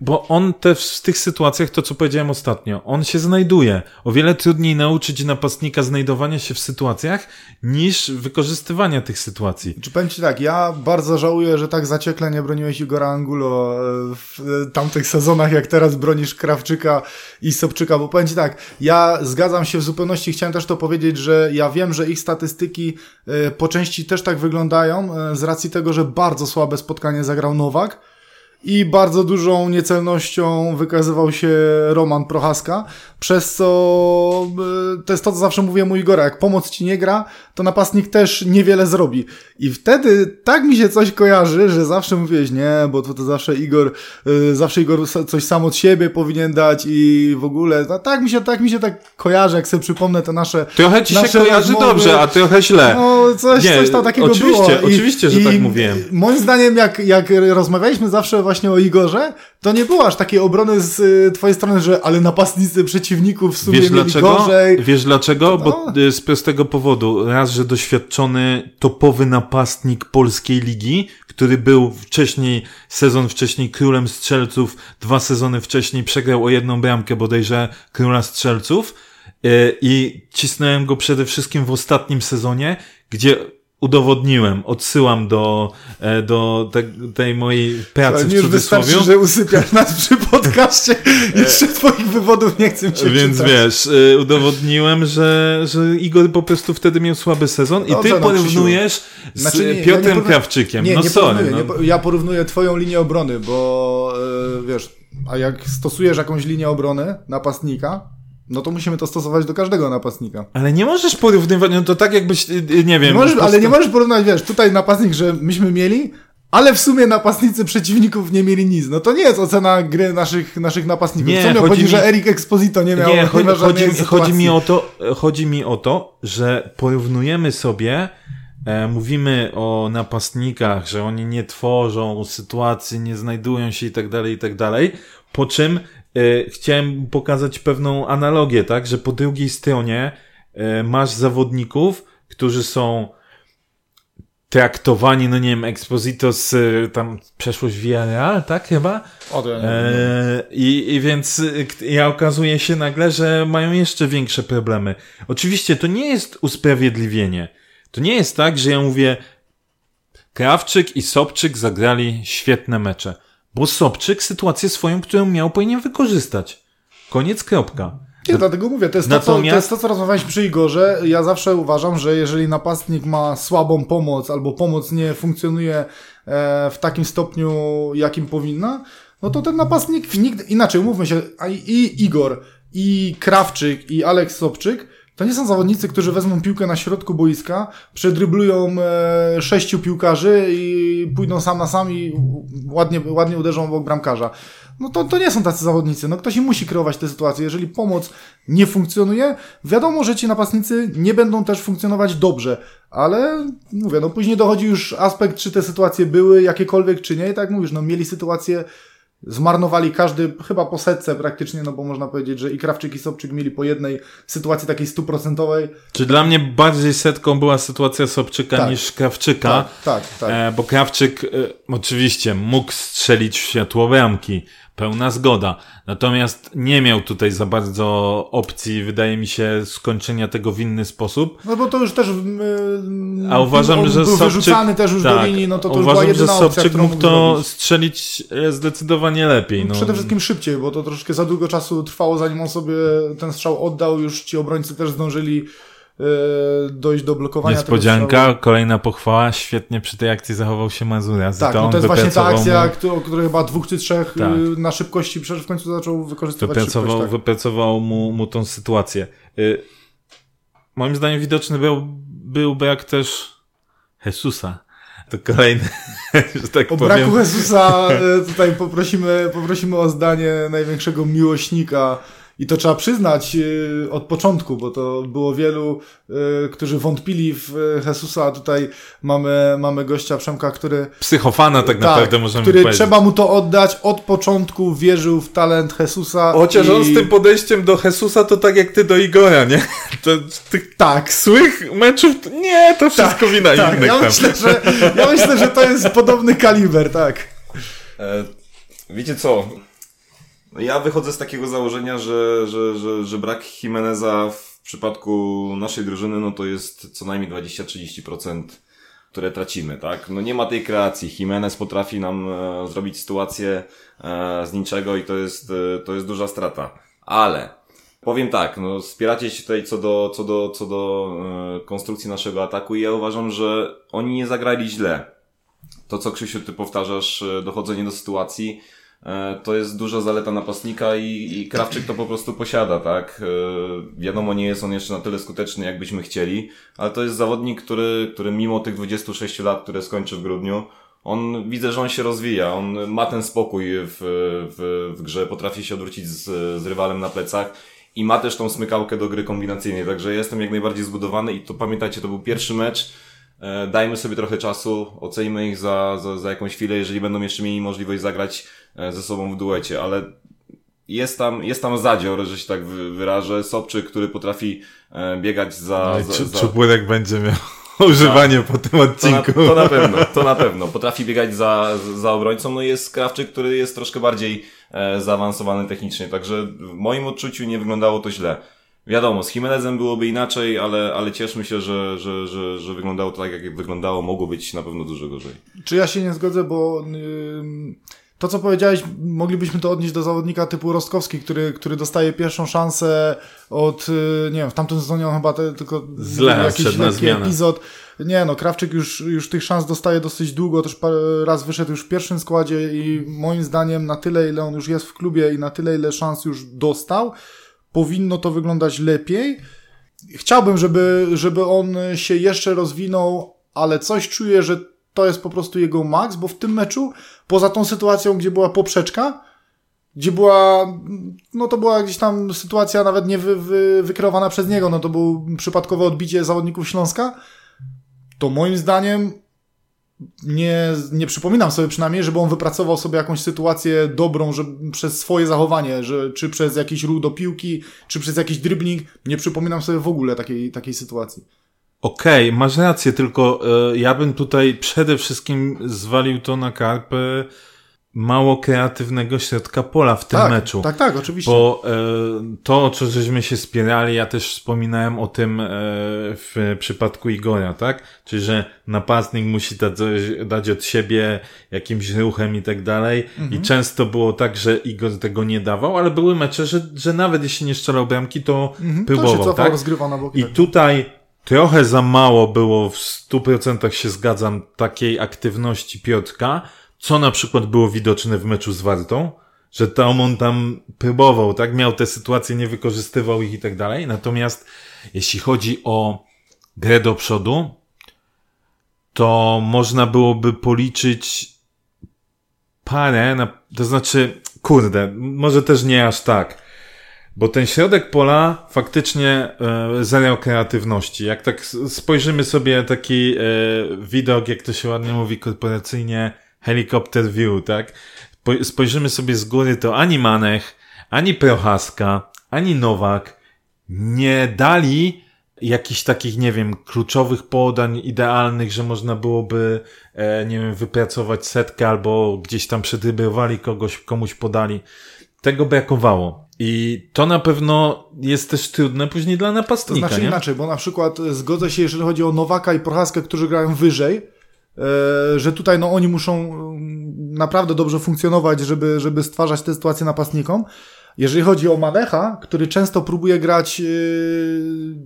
Bo on te, w tych sytuacjach, to co powiedziałem ostatnio, on się znajduje. O wiele trudniej nauczyć napastnika znajdowania się w sytuacjach, niż wykorzystywania tych sytuacji. Czy powiem Ci tak, ja bardzo żałuję, że tak zaciekle nie broniłeś Igora Angulo e, w e, tamtych sezonach, jak teraz bronisz Krawczyka i Sobczyka, bo powiem Ci tak, ja zgadzam się w zupełności, chciałem też to powiedzieć, że ja wiem, że ich statystyki e, po części też tak wyglądają, z racji tego, że bardzo słabe spotkanie zagrał Nowak, i bardzo dużą niecelnością wykazywał się Roman Prochaska, przez co e, to jest to, co zawsze mówię mu Igora, jak pomoc ci nie gra, to napastnik też niewiele zrobi. I wtedy tak mi się coś kojarzy, że zawsze mówiłeś, nie, bo to, to zawsze Igor, e, zawsze Igor coś sam od siebie powinien dać i w ogóle, no, tak mi się, tak mi się tak kojarzy, jak sobie przypomnę te nasze Trochę ci nasze się kojarzy rozmowy. dobrze, a trochę źle. No, coś, Nie, coś tam takiego oczywiście, było. I, oczywiście, że i tak mówiłem. Moim zdaniem, jak, jak rozmawialiśmy zawsze właśnie o Igorze, to nie było aż takiej obrony z y, twojej strony, że ale napastnicy przeciwników w sumie Wiesz dlaczego? gorzej. Wiesz dlaczego? Bo No. y, z prostego powodu. Raz, że doświadczony topowy napastnik polskiej ligi, który był wcześniej, sezon wcześniej królem strzelców, dwa sezony wcześniej przegrał o jedną bramkę bodajże króla strzelców y, i cisnąłem go przede wszystkim w ostatnim sezonie, gdzie udowodniłem, odsyłam do, e, do te, tej mojej pracy Ale w już wystarczy, że usypiasz nas przy podcaście i trzy twoich wywodów nie chcę cię Więc czytać. wiesz, y, udowodniłem, że, że Igor po prostu wtedy miał słaby sezon i ty no, porównujesz z Znaczy, nie, ja Piotrem nie porównuję- Krawczykiem. Nie, no nie sorry. porównuję. No. Nie, ja porównuję twoją linię obrony, bo yy, wiesz, a jak stosujesz jakąś linię obrony napastnika, no to musimy to stosować do każdego napastnika. Ale nie możesz porównywać, no to tak jakbyś, y, y, nie wiem. Nie możesz, po ale nie możesz porównać, wiesz, tutaj napastnik, że myśmy mieli, ale w sumie napastnicy przeciwników nie mieli nic. No to nie jest ocena gry naszych, naszych napastników. Nie, Co mi chodzi chodzi, mi- że Erik Exposito nie miał Nie, chodzi, chodzi, chodzi, mi o to, chodzi mi o to, że porównujemy sobie, e, mówimy o napastnikach, że oni nie tworzą sytuacji, nie znajdują się i tak dalej, i tak dalej, po czym chciałem pokazać pewną analogię, tak, że po drugiej stronie e, masz zawodników, którzy są traktowani, no nie wiem, Exposito z e, tam przeszłość Villarreal, tak chyba? O. E, i, I więc y, ja okazuje się nagle, że mają jeszcze większe problemy. Oczywiście to nie jest usprawiedliwienie. To nie jest tak, że ja mówię Krawczyk i Sobczyk zagrali świetne mecze. Bo Sobczyk sytuację swoją, którą miał, powinien wykorzystać. Koniec, kropka. Nie, dlatego mówię, to jest, to, co, to Natomiast- jest to, co rozmawialiśmy przy Igorze. Ja zawsze uważam, że jeżeli napastnik ma słabą pomoc, albo pomoc nie funkcjonuje e, w takim stopniu, jakim powinna, no to ten napastnik nigdy, inaczej umówmy się, i Igor, i Krawczyk, i Aleks Sobczyk, to nie są zawodnicy, którzy wezmą piłkę na środku boiska, przedryblują e, sześciu piłkarzy i pójdą sam na sam i ładnie, ładnie uderzą obok bramkarza. No to, to nie są tacy zawodnicy. No ktoś im musi kreować tę sytuację. Jeżeli pomoc nie funkcjonuje, wiadomo, że ci napastnicy nie będą też funkcjonować dobrze. Ale mówię, no później dochodzi już aspekt, czy te sytuacje były jakiekolwiek, czy nie. I tak mówisz, no mieli sytuację, zmarnowali każdy, chyba po setce praktycznie, no bo można powiedzieć, że i Krawczyk i Sobczyk mieli po jednej sytuacji takiej stuprocentowej. Czy dla mnie bardziej setką była sytuacja Sobczyka Tak. niż Krawczyka? Tak, tak, tak. E, bo Krawczyk e, oczywiście mógł strzelić w światło bramki, pełna zgoda. Natomiast nie miał tutaj za bardzo opcji, wydaje mi się, skończenia tego w inny sposób. No bo to już też... Yy, A uważam, że był Sobczyk... też już do linii, no to to już była uważam, że opcja, Sobczyk którą mógł to zrobić. strzelić e, zdecydowanie lepiej. No. Przede wszystkim szybciej, bo to troszkę za długo czasu trwało, zanim on sobie ten strzał oddał. Już ci obrońcy też zdążyli dojść do blokowania Niespodzianka, kolejna pochwała, świetnie przy tej akcji zachował się Mazura. Tak, to no to jest właśnie ta akcja, mu- o której chyba dwóch czy trzech Tak. y, na szybkości przecież w końcu zaczął wykorzystywać wypracował, szybkość. Tak. wypracował mu, mu tą sytuację. Y, moim zdaniem widoczny był, był brak też Jesusa. To kolejny, <laughs> że tak O powiem. braku Jezusa e, tutaj poprosimy, poprosimy o zdanie największego miłośnika i to trzeba przyznać e, od początku, bo to było wielu, e, którzy wątpili w e, Jezusa, a tutaj mamy, mamy gościa Przemka, który Psychofana tak, naprawdę możemy który powiedzieć. trzeba mu to oddać, od początku wierzył w talent Jezusa. Chociaż i... on z tym podejściem do Jesusa to tak jak ty do Igora, nie? <laughs> To, tych Tak, złych meczów, nie, to wszystko wina tak, innych ja myślę, że, ja myślę, że to jest podobny kaliber, tak. E, Wiecie co? No ja wychodzę z takiego założenia, że, że, że, że brak Jimeneza w przypadku naszej drużyny, no to jest co najmniej 20-30%, które tracimy, tak? No nie ma tej kreacji. Jimenez potrafi nam e, zrobić sytuację e, z niczego i to jest, e, to jest duża strata. Ale powiem tak, no wspieracie się tutaj co do, co do, co do e, konstrukcji naszego ataku i ja uważam, że oni nie zagrali źle. To, co Krzysiu, ty powtarzasz, e, dochodzenie do sytuacji, to jest duża zaleta napastnika i, i Krawczyk to po prostu posiada, tak? E, wiadomo, nie jest on jeszcze na tyle skuteczny, jakbyśmy chcieli, ale to jest zawodnik, który, który mimo tych 26 lat, które skończy w grudniu, on, widzę, że on się rozwija, on ma ten spokój w, w, w grze, potrafi się odwrócić z, z rywalem na plecach i ma też tą smykałkę do gry kombinacyjnej, także jestem jak najbardziej zbudowany i to pamiętajcie, to był pierwszy mecz, e, dajmy sobie trochę czasu, ocenimy ich za, za, za jakąś chwilę, jeżeli będą jeszcze mieli możliwość zagrać E, ze sobą w duecie, ale jest tam, jest tam zadzior, że się tak wyrażę, Sobczyk, który potrafi e, biegać za... No za, za... Czuburek będzie miał <laughs> używanie po tym odcinku. To na, to na, pewno, <laughs> to na pewno. Potrafi biegać za, za obrońcą, no jest Krawczyk, który jest troszkę bardziej e, zaawansowany technicznie, także w moim odczuciu nie wyglądało to źle. Wiadomo, z Jimenezem byłoby inaczej, ale, ale cieszmy się, że, że, że, że wyglądało to tak, jak wyglądało. Mogło być na pewno dużo gorzej. Czy ja się nie zgodzę, bo... Yy to, co powiedziałeś, moglibyśmy to odnieść do zawodnika typu Rostkowski, który, który dostaje pierwszą szansę od, y, nie wiem, w tamtym sezonie on chyba te, tylko Źle, jakiś lekki epizod. Nie no, Krawczyk już, już tych szans dostaje dosyć długo, też raz wyszedł już w pierwszym składzie i moim zdaniem na tyle, ile on już jest w klubie i na tyle, ile szans już dostał, powinno to wyglądać lepiej. Chciałbym, żeby, żeby on się jeszcze rozwinął, ale coś czuję, że to jest po prostu jego maks, bo w tym meczu, poza tą sytuacją, gdzie była poprzeczka, gdzie była, no to była gdzieś tam sytuacja nawet nie wy, wy, wykreowana przez niego, no to był przypadkowe odbicie zawodników Śląska, to moim zdaniem nie, nie przypominam sobie przynajmniej, żeby on wypracował sobie jakąś sytuację dobrą, że przez swoje zachowanie, że czy przez jakiś ruch do piłki, czy przez jakiś dribbling, nie przypominam sobie w ogóle takiej, takiej sytuacji. Okej, okay, masz rację, tylko y, ja bym tutaj przede wszystkim zwalił to na karpę mało kreatywnego środka pola w tym tak, meczu. Tak, tak, oczywiście. Bo y, to, o co żeśmy się spierali, ja też wspominałem o tym y, w przypadku Igora, tak? Czyli, że napastnik musi dać, dać od siebie jakimś ruchem i tak dalej. Mhm. I często było tak, że Igor tego nie dawał, ale były mecze, że, że nawet jeśli nie strzelał bramki, to mhm, próbował, to się cofał, tak? I tak. tutaj Trochę za mało było, w 100% się zgadzam, takiej aktywności Piotrka, co na przykład było widoczne w meczu z Wartą, że tam on tam próbował, tak? Miał te sytuacje, nie wykorzystywał ich i tak dalej. Natomiast jeśli chodzi o grę do przodu, to można byłoby policzyć parę, to znaczy, kurde, może też nie aż tak, bo ten środek pola faktycznie e, zero kreatywności. Jak tak spojrzymy sobie taki e, widok, jak to się ładnie mówi korporacyjnie, helicopter view, tak? Spojrzymy sobie z góry, to ani Manech, ani Prochaska, ani Nowak nie dali jakichś takich, nie wiem, kluczowych podań idealnych, że można byłoby, e, nie wiem, wypracować setkę albo gdzieś tam przedrybowali kogoś, komuś podali. Tego brakowało. I to na pewno jest też trudne później dla napastnika. To znaczy nie? inaczej, bo na przykład zgodzę się, jeżeli chodzi o Nowaka i Prochaskę, którzy grają wyżej, e, że tutaj no, oni muszą mm, naprawdę dobrze funkcjonować, żeby, żeby stwarzać te sytuacje napastnikom. Jeżeli chodzi o Manecha, który często próbuje grać yy,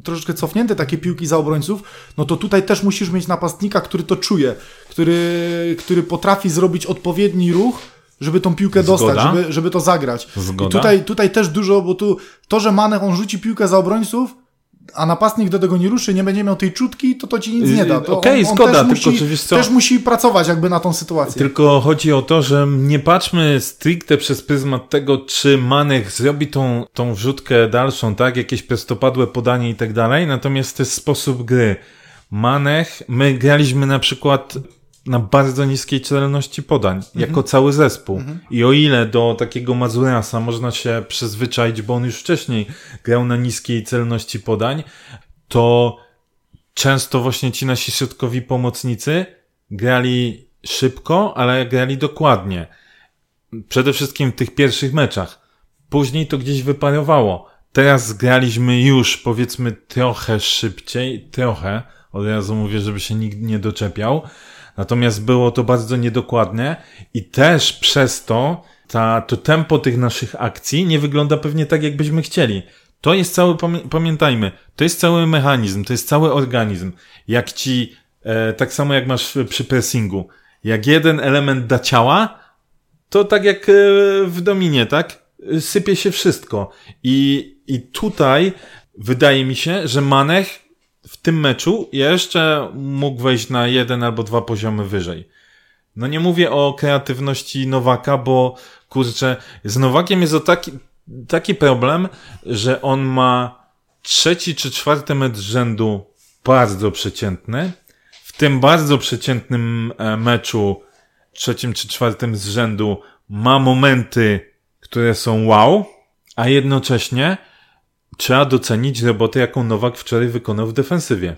troszeczkę cofnięte takie piłki za obrońców, no to tutaj też musisz mieć napastnika, który to czuje, który, który potrafi zrobić odpowiedni ruch, żeby tą piłkę Zgoda. dostać, żeby, żeby to zagrać. Zgoda. I tutaj, tutaj też dużo, bo tu to, że Manech on rzuci piłkę za obrońców, a napastnik do tego nie ruszy, nie będzie miał tej czutki, to to ci nic nie da. Okej, okay, zgoda, też tylko musi, co? też musi pracować jakby na tą sytuację. Tylko chodzi o to, że nie patrzmy stricte przez pryzmat tego, czy Manech zrobi tą, tą wrzutkę dalszą, tak, jakieś prostopadłe podanie i tak dalej, natomiast to jest sposób gry. Manech, my graliśmy na przykład na bardzo niskiej celności podań, mhm. jako cały zespół. Mhm. I o ile do takiego Mazurasa można się przyzwyczaić, bo on już wcześniej grał na niskiej celności podań, to często właśnie ci nasi środkowi pomocnicy grali szybko, ale grali dokładnie. Przede wszystkim w tych pierwszych meczach. Później to gdzieś wyparowało. Teraz graliśmy już, powiedzmy, trochę szybciej, trochę. Od razu mówię, żeby się nikt nie doczepiał. Natomiast było to bardzo niedokładne i też przez to ta, to tempo tych naszych akcji nie wygląda pewnie tak, jakbyśmy chcieli. To jest cały, pamiętajmy, to jest cały mechanizm, to jest cały organizm. Jak ci, e, tak samo jak masz przy pressingu, jak jeden element da ciała, to tak jak e, w dominie, tak? Sypie się wszystko. I, i tutaj wydaje mi się, że Manech w tym meczu jeszcze mógł wejść na jeden albo dwa poziomy wyżej. No nie mówię o kreatywności Nowaka, bo kurczę, z Nowakiem jest o taki, taki problem, że on ma trzeci czy czwarty mecz rzędu bardzo przeciętny. W tym bardzo przeciętnym e, meczu, trzecim czy czwartym z rzędu, ma momenty, które są wow, a jednocześnie trzeba docenić robotę, jaką Nowak wczoraj wykonał w defensywie.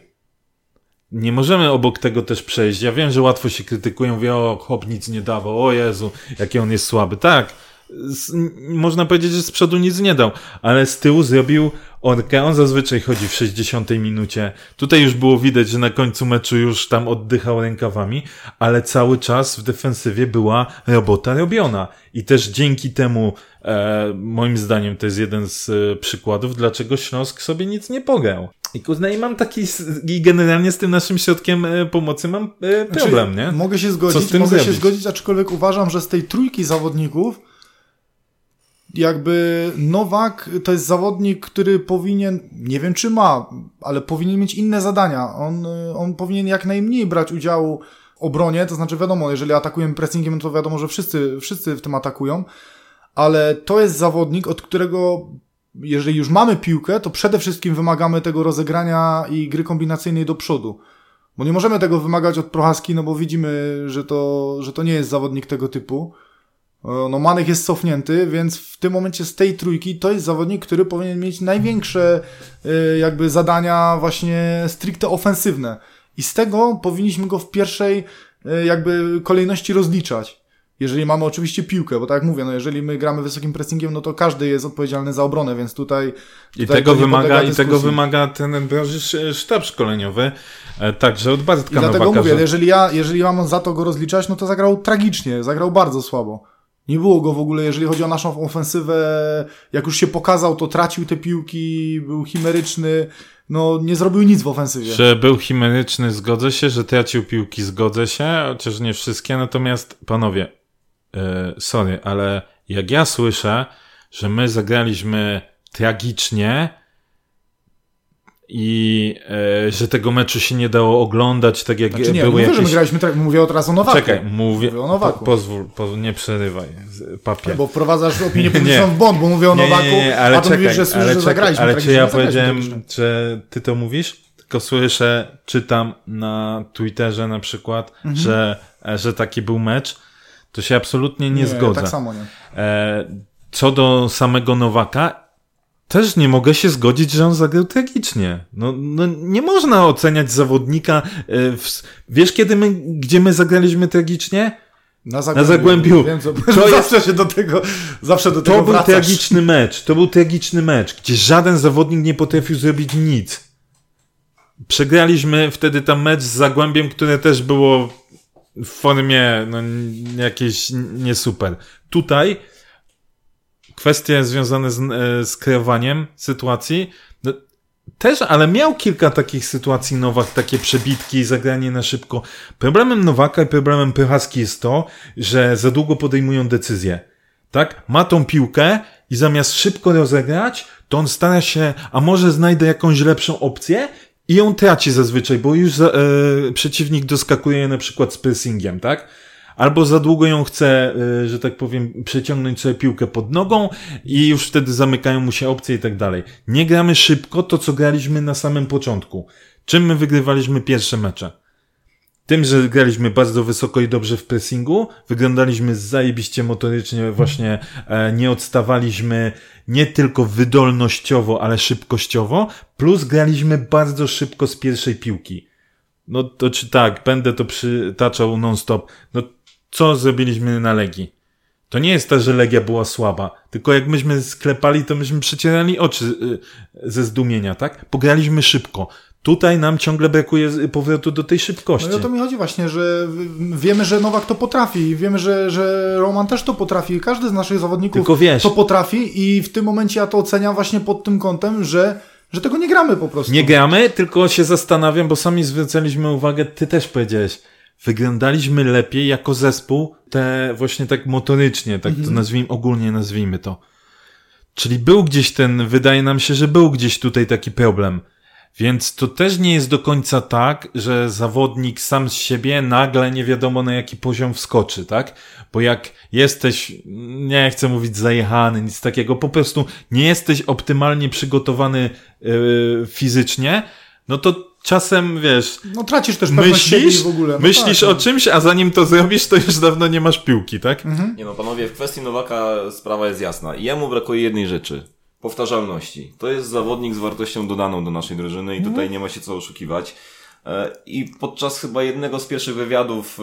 Nie możemy obok tego też przejść. Ja wiem, że łatwo się krytykują, wie o, Hop nic nie dawał, o Jezu, jaki on jest słaby. Tak, z, można powiedzieć, że z przodu nic nie dał, ale z tyłu zrobił orkę. On zazwyczaj chodzi w 60 minucie. Tutaj już było widać, że na końcu meczu już tam oddychał rękawami, ale cały czas w defensywie była robota robiona. I też dzięki temu, e, moim zdaniem, to jest jeden z e, przykładów, dlaczego Śląsk sobie nic nie pograł. I kuzna, i mam taki, i generalnie z tym naszym środkiem e, pomocy mam e, problem, znaczy, nie? Mogę się zgodzić, mogę zrobić? się zgodzić, aczkolwiek uważam, że z tej trójki zawodników jakby Nowak to jest zawodnik, który powinien, nie wiem czy ma, ale powinien mieć inne zadania. On, on powinien jak najmniej brać udziału w obronie, to znaczy wiadomo, jeżeli atakujemy pressingiem, to wiadomo, że wszyscy, wszyscy w tym atakują, ale to jest zawodnik, od którego jeżeli już mamy piłkę, to przede wszystkim wymagamy tego rozegrania i gry kombinacyjnej do przodu. Bo nie możemy tego wymagać od Prochaski, no bo widzimy, że to, że to nie jest zawodnik tego typu. No Manek jest cofnięty, więc w tym momencie z tej trójki to jest zawodnik, który powinien mieć największe y, jakby zadania właśnie stricte ofensywne. I z tego powinniśmy go w pierwszej y, jakby kolejności rozliczać. Jeżeli mamy oczywiście piłkę, bo tak jak mówię, no jeżeli my gramy wysokim pressingiem, no to każdy jest odpowiedzialny za obronę, więc tutaj. I tego wymaga, i tego wymaga ten sztab szkoleniowy, e, także od Bartka I dlatego Nowaka, mówię, że... jeżeli ja, jeżeli mam za to go rozliczać, no to zagrał tragicznie, zagrał bardzo słabo. Nie było go w ogóle, jeżeli chodzi o naszą ofensywę. Jak już się pokazał, to tracił te piłki, był chimeryczny. No, nie zrobił nic w ofensywie. Że był chimeryczny, zgodzę się, że tracił piłki, zgodzę się, chociaż nie wszystkie. Natomiast, panowie, yy, sorry, ale jak ja słyszę, że my zagraliśmy tragicznie, i e, że tego meczu się nie dało oglądać, tak jak znaczy nie, były mówię, jakieś... że my graliśmy tak, mówię teraz o Nowaku. Czekaj, mówię, mówię o Nowaku. Po, pozwól, po, nie przerywaj, papier. Bo wprowadzasz opinię <laughs> publiczną w błąd, bo mówię o nie, Nowaku, nie, nie, ale a to czekaj, mówisz, że, słyszę, ale że zagraliśmy. Ale czy ja powiedziałem, że ty to mówisz? Tylko słyszę, czytam na Twitterze na przykład, mhm. że, e, że taki był mecz, to się absolutnie nie, nie zgodzę. tak samo nie. E, co do samego Nowaka, też nie mogę się zgodzić, że on zagrał tragicznie. No, no nie można oceniać zawodnika. E, w, wiesz, kiedy my, gdzie my zagraliśmy tragicznie? Na Zagłębiu. Na Zagłębiu. Wiem, co, to <laughs> zawsze jest, się do tego, zawsze do tego To był wracasz. tragiczny mecz. To był tragiczny mecz, gdzie żaden zawodnik nie potrafił zrobić nic. Przegraliśmy wtedy tam mecz z Zagłębiem, które też było w formie no, jakieś nie super. Tutaj kwestie związane z, e, z kreowaniem sytuacji, no, też, ale miał kilka takich sytuacji Nowak, takie przebitki, zagranie na szybko. Problemem Nowaka i problemem Pychaski jest to, że za długo podejmują decyzje. Tak? Ma tą piłkę i zamiast szybko rozegrać, to on stara się, a może znajdę jakąś lepszą opcję i ją traci zazwyczaj, bo już e, przeciwnik doskakuje na przykład z pressingiem, tak? Albo za długo ją chce, y, że tak powiem, przeciągnąć sobie piłkę pod nogą i już wtedy zamykają mu się opcje i tak dalej. Nie gramy szybko to, co graliśmy na samym początku. Czym my wygrywaliśmy pierwsze mecze? Tym, że graliśmy bardzo wysoko i dobrze w pressingu, wyglądaliśmy zajebiście motorycznie, właśnie e, nie odstawaliśmy nie tylko wydolnościowo, ale szybkościowo, plus graliśmy bardzo szybko z pierwszej piłki. No to czy tak, będę to przytaczał non-stop. No co zrobiliśmy na Legii? To nie jest tak, że Legia była słaba, tylko jak myśmy sklepali, to myśmy przecierali oczy y, ze zdumienia, tak? Pograliśmy szybko. Tutaj nam ciągle brakuje powrotu do tej szybkości. No i o to mi chodzi właśnie, że wiemy, że Nowak to potrafi, wiemy, że, że Roman też to potrafi, każdy z naszych zawodników to potrafi i w tym momencie ja to oceniam właśnie pod tym kątem, że, że tego nie gramy po prostu. Nie gramy, tylko się zastanawiam, bo sami zwracaliśmy uwagę, ty też powiedziałeś, wyglądaliśmy lepiej jako zespół, te właśnie tak motorycznie, tak to nazwijmy, ogólnie nazwijmy to. Czyli był gdzieś ten, wydaje nam się, że był gdzieś tutaj taki problem. Więc to też nie jest do końca tak, że zawodnik sam z siebie nagle nie wiadomo na jaki poziom wskoczy, tak? Bo jak jesteś, nie chcę mówić zajechany, nic takiego, po prostu nie jesteś optymalnie przygotowany yy, fizycznie, no to czasem, wiesz, No tracisz też myślisz, w ogóle. No myślisz tak, o no. czymś, a zanim to zrobisz, to już dawno nie masz piłki, tak? Nie no, panowie, w kwestii Nowaka sprawa jest jasna. Jemu brakuje jednej rzeczy. Powtarzalności. To jest zawodnik z wartością dodaną do naszej drużyny i tutaj nie ma się co oszukiwać. E, I podczas chyba jednego z pierwszych wywiadów,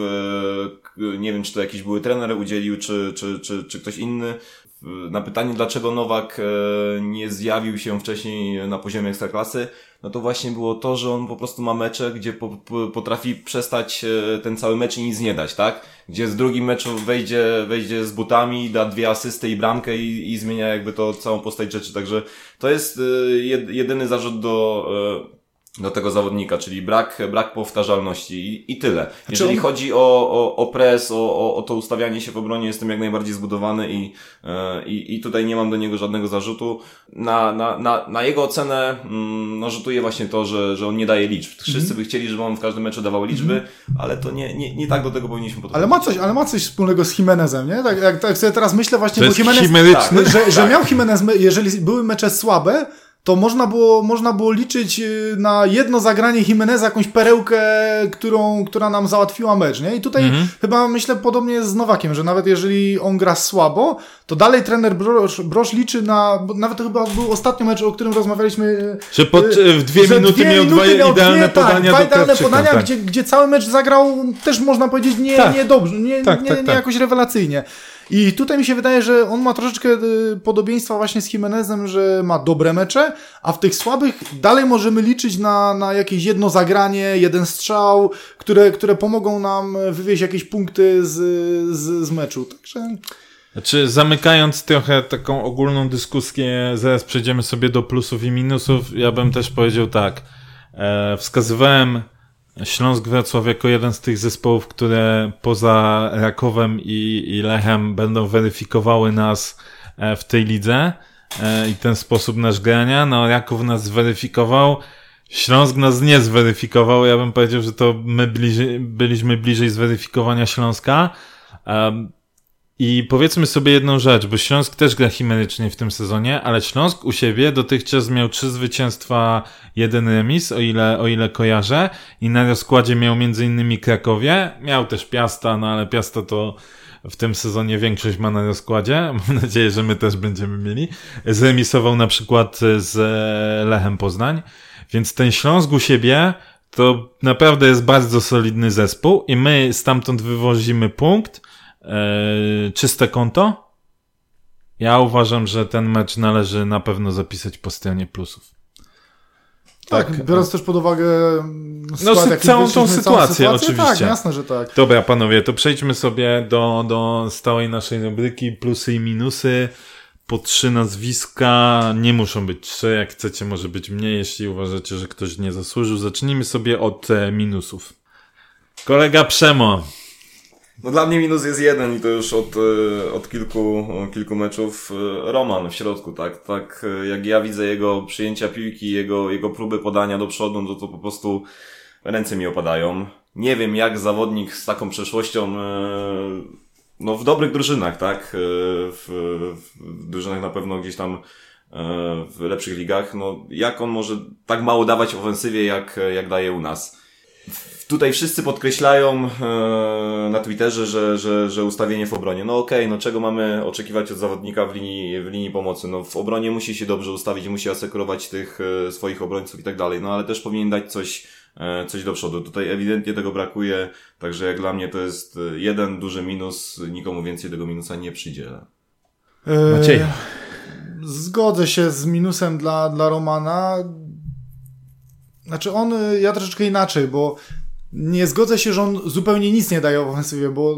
e, nie wiem czy to jakiś były trener udzielił, czy, czy, czy, czy ktoś inny, na pytanie dlaczego Nowak e, nie zjawił się wcześniej na poziomie ekstraklasy, no to właśnie było to, że on po prostu ma mecze, gdzie po, po, potrafi przestać e, ten cały mecz i nic nie dać, tak? Gdzie z drugim meczu wejdzie, wejdzie z butami, da dwie asysty i bramkę i, i zmienia jakby to całą postać rzeczy, także to jest e, jed, jedyny zarzut do, do tego zawodnika, czyli brak, brak powtarzalności i, i tyle. Jeżeli on- chodzi o, o, o pres, o, o, o to ustawianie się w obronie, jestem jak najbardziej zbudowany i, e, i, i tutaj nie mam do niego żadnego zarzutu. Na, na, na, na jego ocenę mm, no, rzutuje właśnie to, że, że on nie daje liczb. Wszyscy Mhm. by chcieli, żeby on w każdym meczu dawał liczby, ale to nie, nie, nie tak do tego powinniśmy podchodzić. Ale ma coś, ale ma coś wspólnego z Jimenezem, nie? Tak, jak, tak sobie teraz myślę właśnie, To bo jest Jimenez, chimeryczny. że, że Tak. miał Jimenez, me- jeżeli były mecze słabe, to można było, można było liczyć y, na jedno zagranie Jimeneza, jakąś perełkę, którą, która nam załatwiła mecz, nie? I tutaj Mhm. chyba myślę podobnie z Nowakiem, że nawet jeżeli on gra słabo, to dalej trener Brosz, Brosz liczy na, bo nawet to chyba był ostatni mecz, o którym rozmawialiśmy. y, Że pod, y, w dwie minuty miał dwa minuty miał idealne dwie, podania tak, dwa idealne podania, tak. gdzie, gdzie cały mecz zagrał też można powiedzieć nie, Tak. nie dobrze, nie, Tak, nie, tak, nie tak. jakoś rewelacyjnie. I tutaj mi się wydaje, że on ma troszeczkę y, podobieństwa właśnie z Jimenezem, że ma dobre mecze, a w tych słabych dalej możemy liczyć na, na jakieś jedno zagranie, jeden strzał, które, które pomogą nam wywieźć jakieś punkty z, z, z meczu. Także Znaczy, zamykając trochę taką ogólną dyskusję, zaraz przejdziemy sobie do plusów i minusów. Ja bym też powiedział tak. E, wskazywałem Śląsk Wrocław jako jeden z tych zespołów, które poza Rakowem i, i Lechem będą weryfikowały nas e, w tej lidze e, i ten sposób nasz grania. No, Raków nas zweryfikował. Śląsk nas nie zweryfikował. Ja bym powiedział, że to my bliżej, byliśmy bliżej zweryfikowania Śląska. I powiedzmy sobie jedną rzecz, bo Śląsk też gra chimerycznie w tym sezonie, ale Śląsk u siebie dotychczas miał trzy zwycięstwa, jeden remis, o ile, o ile kojarzę, i na rozkładzie miał innymi Krakowie, miał też Piasta, no ale Piasta to w tym sezonie większość ma na rozkładzie, <laughs> mam nadzieję, że my też będziemy mieli. Zremisował na przykład z Lechem Poznań, więc ten Śląsk u siebie to naprawdę jest bardzo solidny zespół i my stamtąd wywozimy punkt, czyste konto? Ja uważam, że ten mecz należy na pewno zapisać po stronie plusów. tak, Tak, biorąc też pod uwagę mm, No, skład, całą tą wyszliśmy, sytuację, Tak, oczywiście. jasne, że tak. Dobra, panowie, to przejdźmy sobie do, do stałej naszej rubryki plusy i minusy. Po trzy nazwiska, nie muszą być trzy, jak chcecie może być mniej, jeśli uważacie, że ktoś nie zasłużył. Zacznijmy sobie od e, minusów. Kolega Przemo, No dla mnie minus jest jeden i to już od, e, od kilku, kilku meczów. e, Roman w środku, tak? Tak e, jak ja widzę jego przyjęcia piłki, jego, jego próby podania do przodu, no to po prostu ręce mi opadają. Nie wiem jak zawodnik z taką przeszłością, no w dobrych drużynach, tak? W, w drużynach na pewno gdzieś tam w lepszych ligach, no jak on może tak mało dawać ofensywie, jak, jak daje u nas. Tutaj wszyscy podkreślają e, na Twitterze, że, że, że ustawienie w obronie. No okej, no czego mamy oczekiwać od zawodnika w linii, w linii pomocy? No w obronie musi się dobrze ustawić, musi asekurować tych e, swoich obrońców i tak dalej, no ale też powinien dać coś e, coś do przodu. Tutaj ewidentnie tego brakuje, także jak dla mnie to jest e, jeden duży minus, nikomu więcej tego minusa nie przydzielę. Maciej. E, Zgodzę się z minusem dla, dla Romana. Znaczy on, y, ja troszeczkę inaczej, bo nie zgodzę się, że on zupełnie nic nie daje w ofensywie, bo y,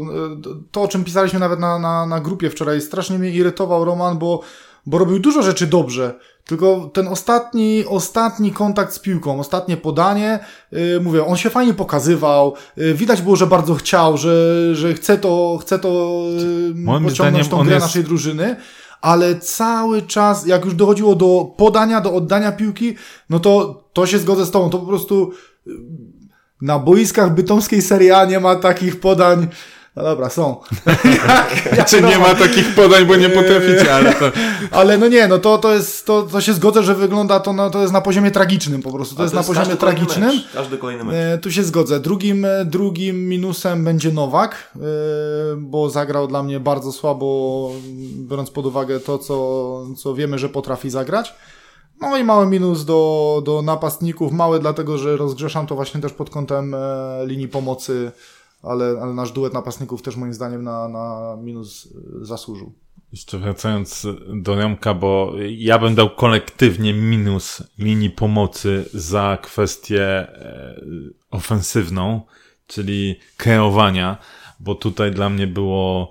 to, o czym pisaliśmy nawet na, na, na grupie wczoraj, strasznie mnie irytował Roman, bo, bo robił dużo rzeczy dobrze. Tylko ten ostatni, ostatni kontakt z piłką, ostatnie podanie, yy, mówię, on się fajnie pokazywał, yy, widać było, że bardzo chciał, że, że chce to, chce to yy, pociągnąć tą grę jest... naszej drużyny, ale cały czas, jak już dochodziło do podania, do oddania piłki, no to, to się zgodzę z tobą, to po prostu na boiskach bytomskiej Serie A nie ma takich podań, no dobra, są. jak, <laughs> Czy nie ma takich podań, bo nie potraficie, ale to... <laughs> ale no nie, no to, to jest, to, to się zgodzę, że wygląda to, no, to jest na poziomie tragicznym po prostu. To, jest, jest na poziomie tragicznym. Mecz, każdy kolejny mecz. E, tu się zgodzę. Drugim, e, drugim minusem będzie Nowak, e, bo zagrał dla mnie bardzo słabo, biorąc pod uwagę to, co, co wiemy, że potrafi zagrać. No i mały minus do, do napastników. Mały dlatego, że rozgrzeszam to właśnie też pod kątem e, linii pomocy ale, ale nasz duet napastników też moim zdaniem na, na minus e, zasłużył. Jeszcze wracając do Remka, bo ja bym dał kolektywnie minus linii pomocy za kwestię e, ofensywną, czyli kreowania, bo tutaj dla mnie było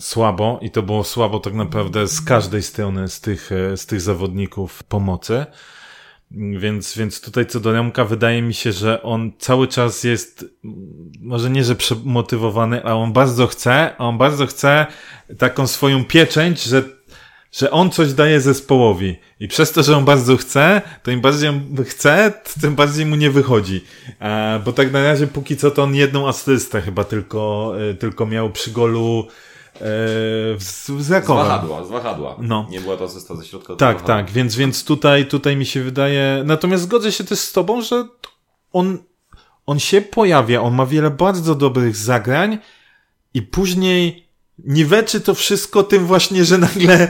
słabo i to było słabo tak naprawdę z każdej strony z tych, e, z tych zawodników pomocy. Więc, więc tutaj co do Remka wydaje mi się, że on cały czas jest, może nie, że przemotywowany, a on bardzo chce, a on bardzo chce taką swoją pieczęć, że, że on coś daje zespołowi. I przez to, że on bardzo chce, to im bardziej on chce, tym bardziej mu nie wychodzi. E, bo tak na razie póki co to on jedną asystę chyba tylko, e, tylko miał przy golu z, z Rakowem. Z wahadła, z wahadła. No. Nie była to asysta ze środka. Tak, tak, więc, więc tutaj, tutaj mi się wydaje, natomiast zgodzę się też z tobą, że on, on się pojawia, on ma wiele bardzo dobrych zagrań i później niweczy to wszystko tym właśnie, że nagle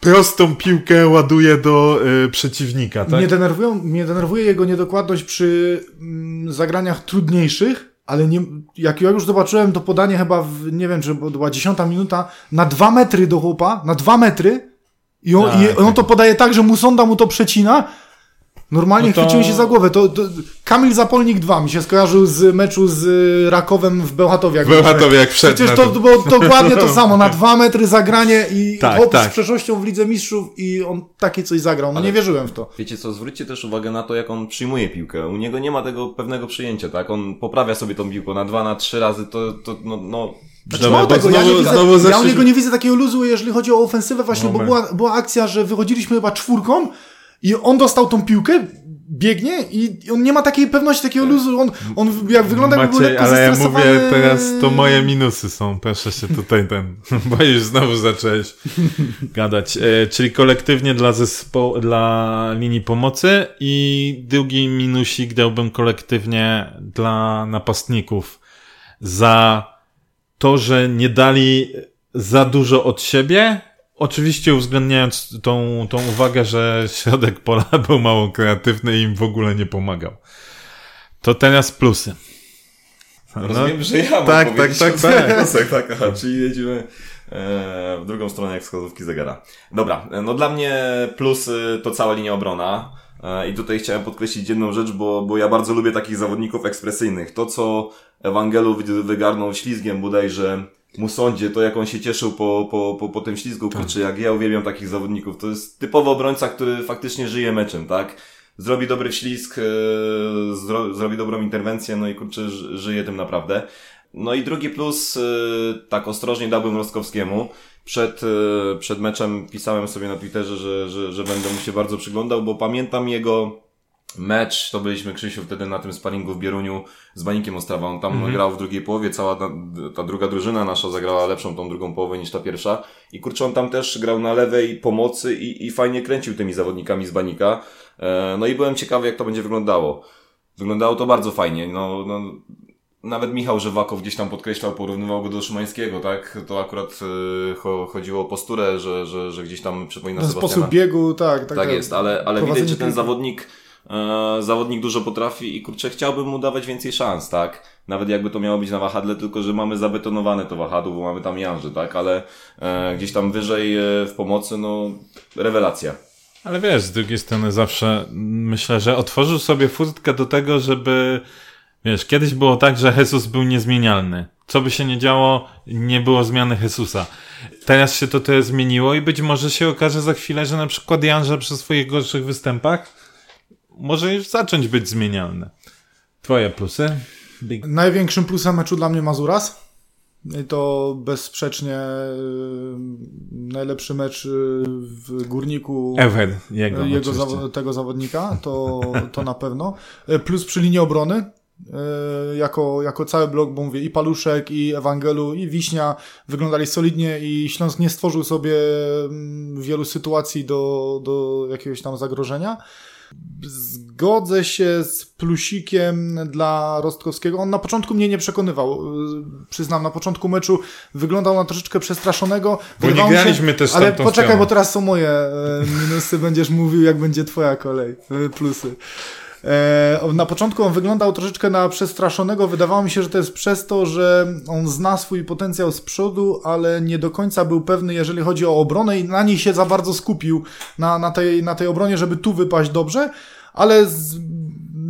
prostą piłkę ładuje do y, przeciwnika. Tak? Mnie, denerwują, mnie denerwuje jego niedokładność przy mm, zagraniach trudniejszych, ale nie, jak ja już zobaczyłem to podanie chyba w, nie wiem, czy była dziesiąta minuta, na dwa metry do chłopa, na dwa metry i on, tak, i on to podaje tak, że Musonda mu to przecina, Normalnie no to... chwyciłem się za głowę. To, to, Kamil Zapolnik 2 mi się skojarzył z meczu z Rakowem w Bełchatowie. W Bełchatowie jak wszedł. Przecież to, to było dokładnie to <laughs> samo. Na dwa metry zagranie i tak, chłop tak. z przeszłością w Lidze Mistrzów i on takie coś zagrał. No Ale nie wierzyłem w to. Wiecie co, zwróćcie też uwagę na to, jak on przyjmuje piłkę. U niego nie ma tego pewnego przyjęcia, tak? On poprawia sobie tą piłkę na dwa, na trzy razy, to, to no, no znaczy, Dobra, tego, znowu, ja, nie widzę, znowu ja u niego nie widzę takiego luzu, jeżeli chodzi o ofensywę właśnie, bo była, była akcja, że wychodziliśmy chyba czwórką i on dostał tą piłkę, biegnie i on nie ma takiej pewności, takiego luzu. On, on jak wygląda, Maciej, jakby był lekko ale ja mówię teraz, to moje minusy są. Proszę się tutaj ten, <laughs> bo już znowu zacząłeś gadać. E, czyli kolektywnie dla zespołu, dla linii pomocy i drugi minusik dałbym kolektywnie dla napastników za to, że nie dali za dużo od siebie, Oczywiście uwzględniając tą, tą uwagę, że środek pola <laughs> był mało kreatywny i im w ogóle nie pomagał. To teraz plusy. No, Rozumiem, że ja mam tak, tak, tak, tak. tak, tak, aha, czyli jedziemy e, w drugą stronę jak wskazówki zegara. Dobra, no dla mnie plusy to cała linia obrona. E, I tutaj chciałem podkreślić jedną rzecz, bo, bo ja bardzo lubię takich zawodników ekspresyjnych. To, co Ewangelu wygarnął ślizgiem bodajże Musondzie, to jak on się cieszył po, po, po, po tym ślizgu, tak. kurczę, jak ja uwielbiam takich zawodników. To jest typowy obrońca, który faktycznie żyje meczem, tak? Zrobi dobry ślizg, e, zro, zrobi dobrą interwencję, no i kurczę, żyje tym naprawdę. No i drugi plus, e, tak ostrożnie dałbym Rostkowskiemu. Przed, e, przed meczem pisałem sobie na Twitterze, że, że, że będę mu się bardzo przyglądał, bo pamiętam jego mecz, to byliśmy Krzysiu wtedy na tym sparingu w Bieruniu z Banikiem Ostrawa. On tam mm -hmm. grał w drugiej połowie, cała ta, ta, druga drużyna nasza zagrała lepszą tą drugą połowę niż ta pierwsza. I kurczę, on tam też grał na lewej pomocy i, i fajnie kręcił tymi zawodnikami z Banika. E, no i byłem ciekawy, jak to będzie wyglądało. Wyglądało to bardzo fajnie. No, no, nawet Michał Żywakow gdzieś tam podkreślał, porównywał go do Szymańskiego, tak? To akurat y, chodziło o posturę, że, że, że gdzieś tam przypomina Sebastiana. sposób biegu, tak. Tak, tak jest, ale, ale widać, że ten zawodnik e, zawodnik dużo potrafi i kurczę, chciałbym mu dawać więcej szans, tak? Nawet jakby to miało być na wahadle, tylko że mamy zabetonowane to wahadło, bo mamy tam Janży, tak? Ale e, gdzieś tam wyżej e, w pomocy, no, rewelacja. Ale wiesz, z drugiej strony zawsze myślę, że otworzył sobie furtkę do tego, żeby wiesz, kiedyś było tak, że Jesus był niezmienialny. Co by się nie działo, nie było zmiany Jesusa. Teraz się to tyle zmieniło i być może się okaże za chwilę, że na przykład Janże przy swoich gorszych występach może już zacząć być zmienialny. Twoje plusy? Big. Największym plusem meczu dla mnie Mazuras. I to bezsprzecznie yy, najlepszy mecz yy, w górniku Ever, jego, jego zawo tego zawodnika, to, to na pewno. Yy, plus przy linii obrony, jako, jako cały blok, bo mówię, i Paluszek, i Ewangelu, i Wiśnia wyglądali solidnie i Śląsk nie stworzył sobie mm, wielu sytuacji do, do jakiegoś tam zagrożenia. Zgodzę się z plusikiem dla Rostkowskiego. On na początku mnie nie przekonywał. Przyznam, na początku meczu wyglądał na troszeczkę przestraszonego. Bo nie graliśmy się, też Ale poczekaj, bo teraz są moje e, minusy. Będziesz mówił, jak będzie twoja kolej. E, plusy. E, na początku on wyglądał troszeczkę na przestraszonego. Wydawało mi się, że to jest przez to, że on zna swój potencjał z przodu, ale nie do końca był pewny, jeżeli chodzi o obronę i na niej się za bardzo skupił, na, na, tej, na tej obronie, żeby tu wypaść dobrze, ale z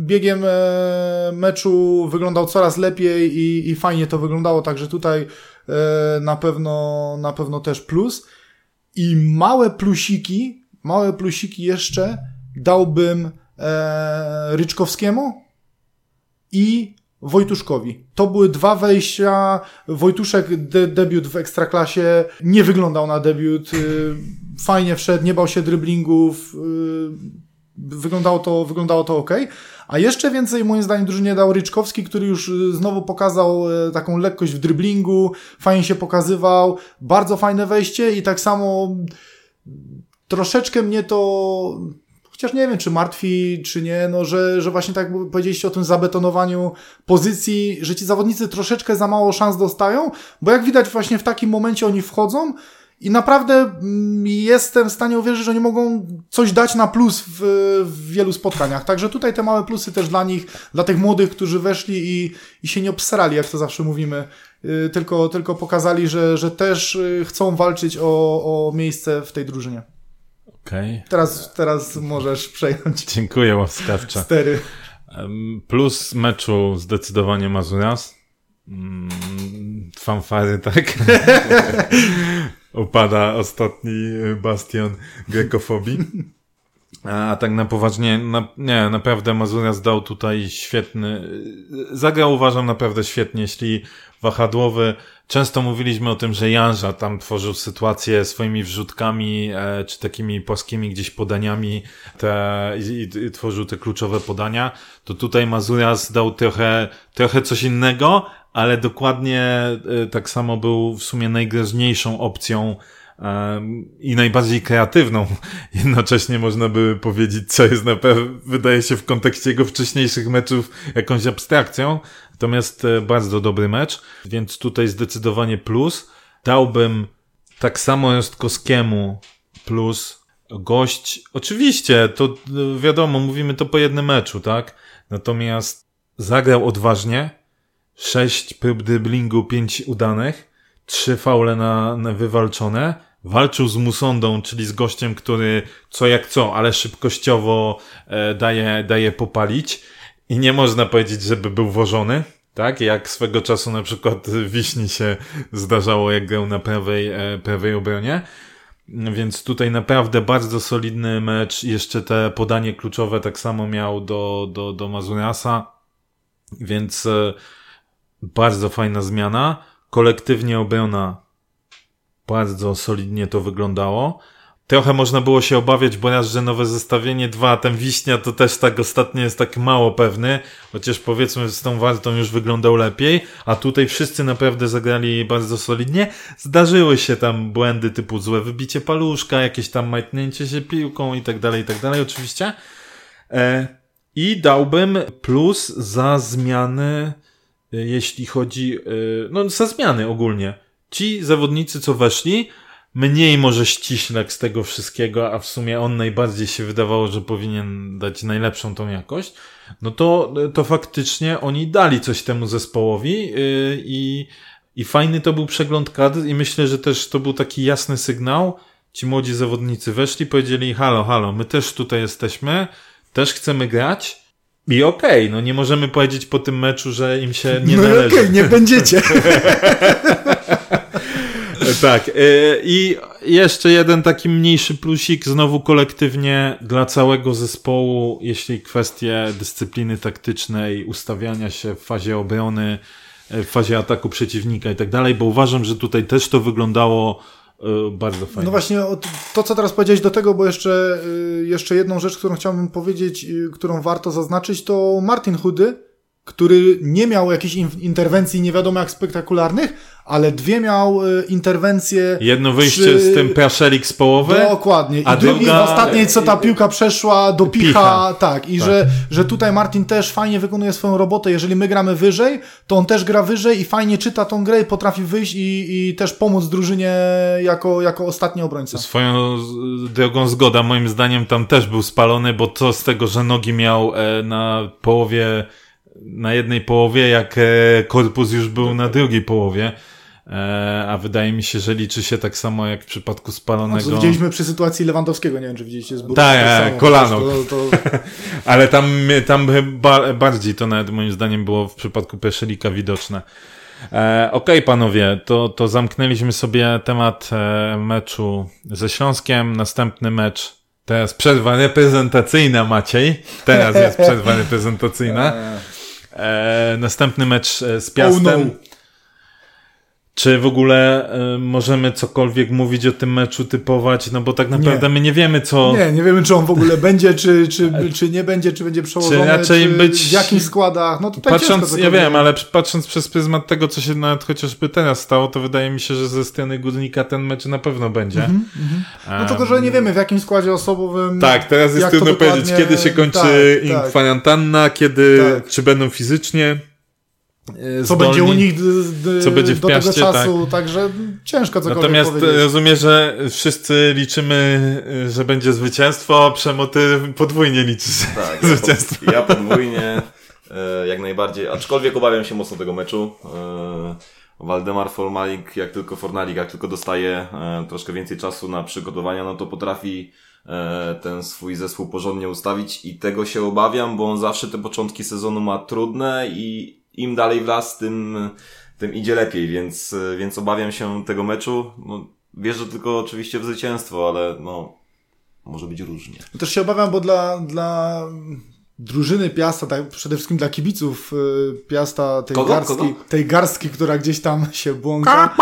biegiem e, meczu wyglądał coraz lepiej i, i fajnie to wyglądało, także tutaj e, na pewno, na pewno też plus. I małe plusiki, małe plusiki jeszcze dałbym e, Ryczkowskiemu i Wojtuszkowi. To były dwa wejścia. Wojtuszek de debiut w Ekstraklasie nie wyglądał na debiut. Y, fajnie wszedł, nie bał się driblingów. Y, wyglądało to, wyglądało to ok. A jeszcze więcej moim zdaniem drużynie dał Ryczkowski, który już y, znowu pokazał taką lekkość w driblingu, fajnie się pokazywał, bardzo fajne wejście i tak samo troszeczkę mnie to Chociaż nie wiem, czy martwi, czy nie, no, że, że właśnie tak powiedzieliście o tym zabetonowaniu pozycji, że ci zawodnicy troszeczkę za mało szans dostają, bo jak widać właśnie w takim momencie oni wchodzą i naprawdę mm, jestem w stanie uwierzyć, że oni mogą coś dać na plus w, w wielu spotkaniach. Także tutaj te małe plusy też dla nich, dla tych młodych, którzy weszli i, i się nie obsrali, jak to zawsze mówimy, yy, tylko, tylko pokazali, że, że też y, chcą walczyć o, o miejsce w tej drużynie. Okay. Teraz, teraz możesz przejąć. <laughs> Dziękuję łaskawczo. Stery. Plus meczu zdecydowanie Mazuras. Mm, fanfary, tak? <laughs> Upada ostatni bastion grekofobii. A tak na poważnie, na, nie, naprawdę Mazurias dał tutaj świetny, zagrał uważam naprawdę świetnie, jeśli wahadłowy. Często mówiliśmy o tym, że Janża tam tworzył sytuację swoimi wrzutkami, e, czy takimi płaskimi gdzieś podaniami te, i, i, tworzył te kluczowe podania. To tutaj Mazurias dał trochę, trochę coś innego, ale dokładnie e, tak samo był w sumie najgroźniejszą opcją i najbardziej kreatywną. <laughs> Jednocześnie można by powiedzieć, co jest na pewno, wydaje się w kontekście jego wcześniejszych meczów jakąś abstrakcją. Natomiast e, bardzo dobry mecz, więc tutaj zdecydowanie plus. Dałbym tak samo Rostkowskiemu plus gość. Oczywiście, to e, wiadomo, mówimy to po jednym meczu, tak? Natomiast zagrał odważnie. Sześć prób driblingu, pięć udanych. Trzy faule na, na wywalczone walczył z Musondą, czyli z gościem, który co jak co, ale szybkościowo e, daje, daje popalić. I nie można powiedzieć, żeby był wożony, tak? Jak swego czasu na przykład Wiśni się zdarzało, jak grał na prawej, e, prawej obronie. Więc tutaj naprawdę bardzo solidny mecz. Jeszcze te podanie kluczowe tak samo miał do, do, do Mazuriasa. Więc e, bardzo fajna zmiana. Kolektywnie obrona bardzo solidnie to wyglądało. Trochę można było się obawiać, bo raz, że nowe zestawienie, dwa, ten Wiśnia to też tak ostatnio jest tak mało pewny, chociaż powiedzmy z tą waltą już wyglądał lepiej, a tutaj wszyscy naprawdę zagrali bardzo solidnie. Zdarzyły się tam błędy typu złe wybicie paluszka, jakieś tam majtnięcie się piłką i tak dalej, i tak dalej oczywiście. E, I dałbym plus za zmiany, e, jeśli chodzi, e, no za zmiany ogólnie ci zawodnicy, co weszli, mniej może ściślek z tego wszystkiego, a w sumie on najbardziej się wydawało, że powinien dać najlepszą tą jakość, no to, to faktycznie oni dali coś temu zespołowi yy, i, i fajny to był przegląd kadr i myślę, że też to był taki jasny sygnał. Ci młodzi zawodnicy weszli, powiedzieli halo, halo, my też tutaj jesteśmy, też chcemy grać, i okej, okay, no nie możemy powiedzieć po tym meczu, że im się nie no należy. okej, okay, nie będziecie. <laughs> tak. I jeszcze jeden taki mniejszy plusik, znowu kolektywnie dla całego zespołu, jeśli kwestie dyscypliny taktycznej, ustawiania się w fazie obrony, w fazie ataku przeciwnika i tak dalej, bo uważam, że tutaj też to wyglądało bardzo fajnie. No właśnie, to co teraz powiedziałeś do tego, bo jeszcze, jeszcze jedną rzecz, którą chciałbym powiedzieć, którą warto zaznaczyć, to Martin Hudy, który nie miał jakichś interwencji nie wiadomo jak spektakularnych, ale dwie miał y, interwencje. Jedno wyjście przy... z tym Praszelik z połowy. Dokładnie. I, a druga... I w ostatniej, co ta piłka przeszła do picha. picha. Tak. I tak. Że, że tutaj Martin też fajnie wykonuje swoją robotę. Jeżeli my gramy wyżej, to on też gra wyżej i fajnie czyta tą grę i potrafi wyjść i, i też pomóc drużynie jako, jako ostatni obrońca. Swoją drogą zgoda. Moim zdaniem tam też był spalony, bo to z tego, że nogi miał e, na połowie na jednej połowie, jak e, korpus już był na drugiej połowie. E, a wydaje mi się, że liczy się tak samo jak w przypadku spalonego. No, widzieliśmy przy sytuacji Lewandowskiego, nie wiem czy widzieliście z Tak, tak kolano. To, to... <laughs> Ale tam, tam bardziej to nawet moim zdaniem było w przypadku Peszelika widoczne. E, Okej, okay, panowie, to, to zamknęliśmy sobie temat e, meczu ze Śląskiem. Następny mecz. Teraz przerwa reprezentacyjna, Maciej. Teraz jest przerwa reprezentacyjna. <laughs> E, następny mecz e, z Piastem. Oh no. Czy w ogóle y, możemy cokolwiek mówić o tym meczu, typować? No bo tak naprawdę nie. my nie wiemy, co. Nie, nie wiemy, czy on w ogóle <laughs> będzie, czy, czy, czy nie będzie, czy będzie przełożony, czy raczej czy być. W jakich składach? No tutaj patrząc, ja wiem, ale patrząc przez pryzmat tego, co się nawet chociażby teraz stało, to wydaje mi się, że ze strony Górnika ten mecz na pewno będzie. Mm -hmm. No tylko, że nie wiemy, w jakim składzie osobowym. Tak, teraz jest trudno powiedzieć, kiedy się kończy tak, tak. kwarantanna, kiedy, tak. czy będą fizycznie E, co będzie u nich co będzie w do piaście, tego czasu, tak. także ciężko cokolwiek Natomiast powiedzieć. rozumiem, że wszyscy liczymy, że będzie zwycięstwo, a Przemoty podwójnie liczy <laughs> tak, zwycięstwo. Ja, ja podwójnie, e, jak najbardziej, aczkolwiek obawiam się mocno tego meczu. E, Waldemar Fornalik, jak tylko Fornalik, jak tylko dostaje troszkę więcej czasu na przygotowania, no to potrafi ten swój zespół porządnie ustawić i tego się obawiam, bo on zawsze te początki sezonu ma trudne i im dalej w las, tym, tym idzie lepiej, więc, więc obawiam się tego meczu. No, wierzę tylko oczywiście w zwycięstwo, ale no, może być różnie. No też się obawiam, bo dla, dla drużyny Piasta, tak, przede wszystkim dla kibiców y, Piasta, tej, Kogo? Garstki, Kogo? tej garstki, która gdzieś tam się błąka,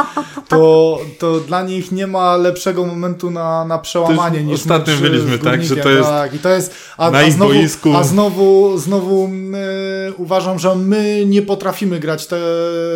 to, to dla nich nie ma lepszego momentu na, na przełamanie niż Ostatnio byliśmy, tak, że to jest, tak, i to jest a, na a znowu, boisku. A znowu, znowu y, uważam, że my nie potrafimy grać te,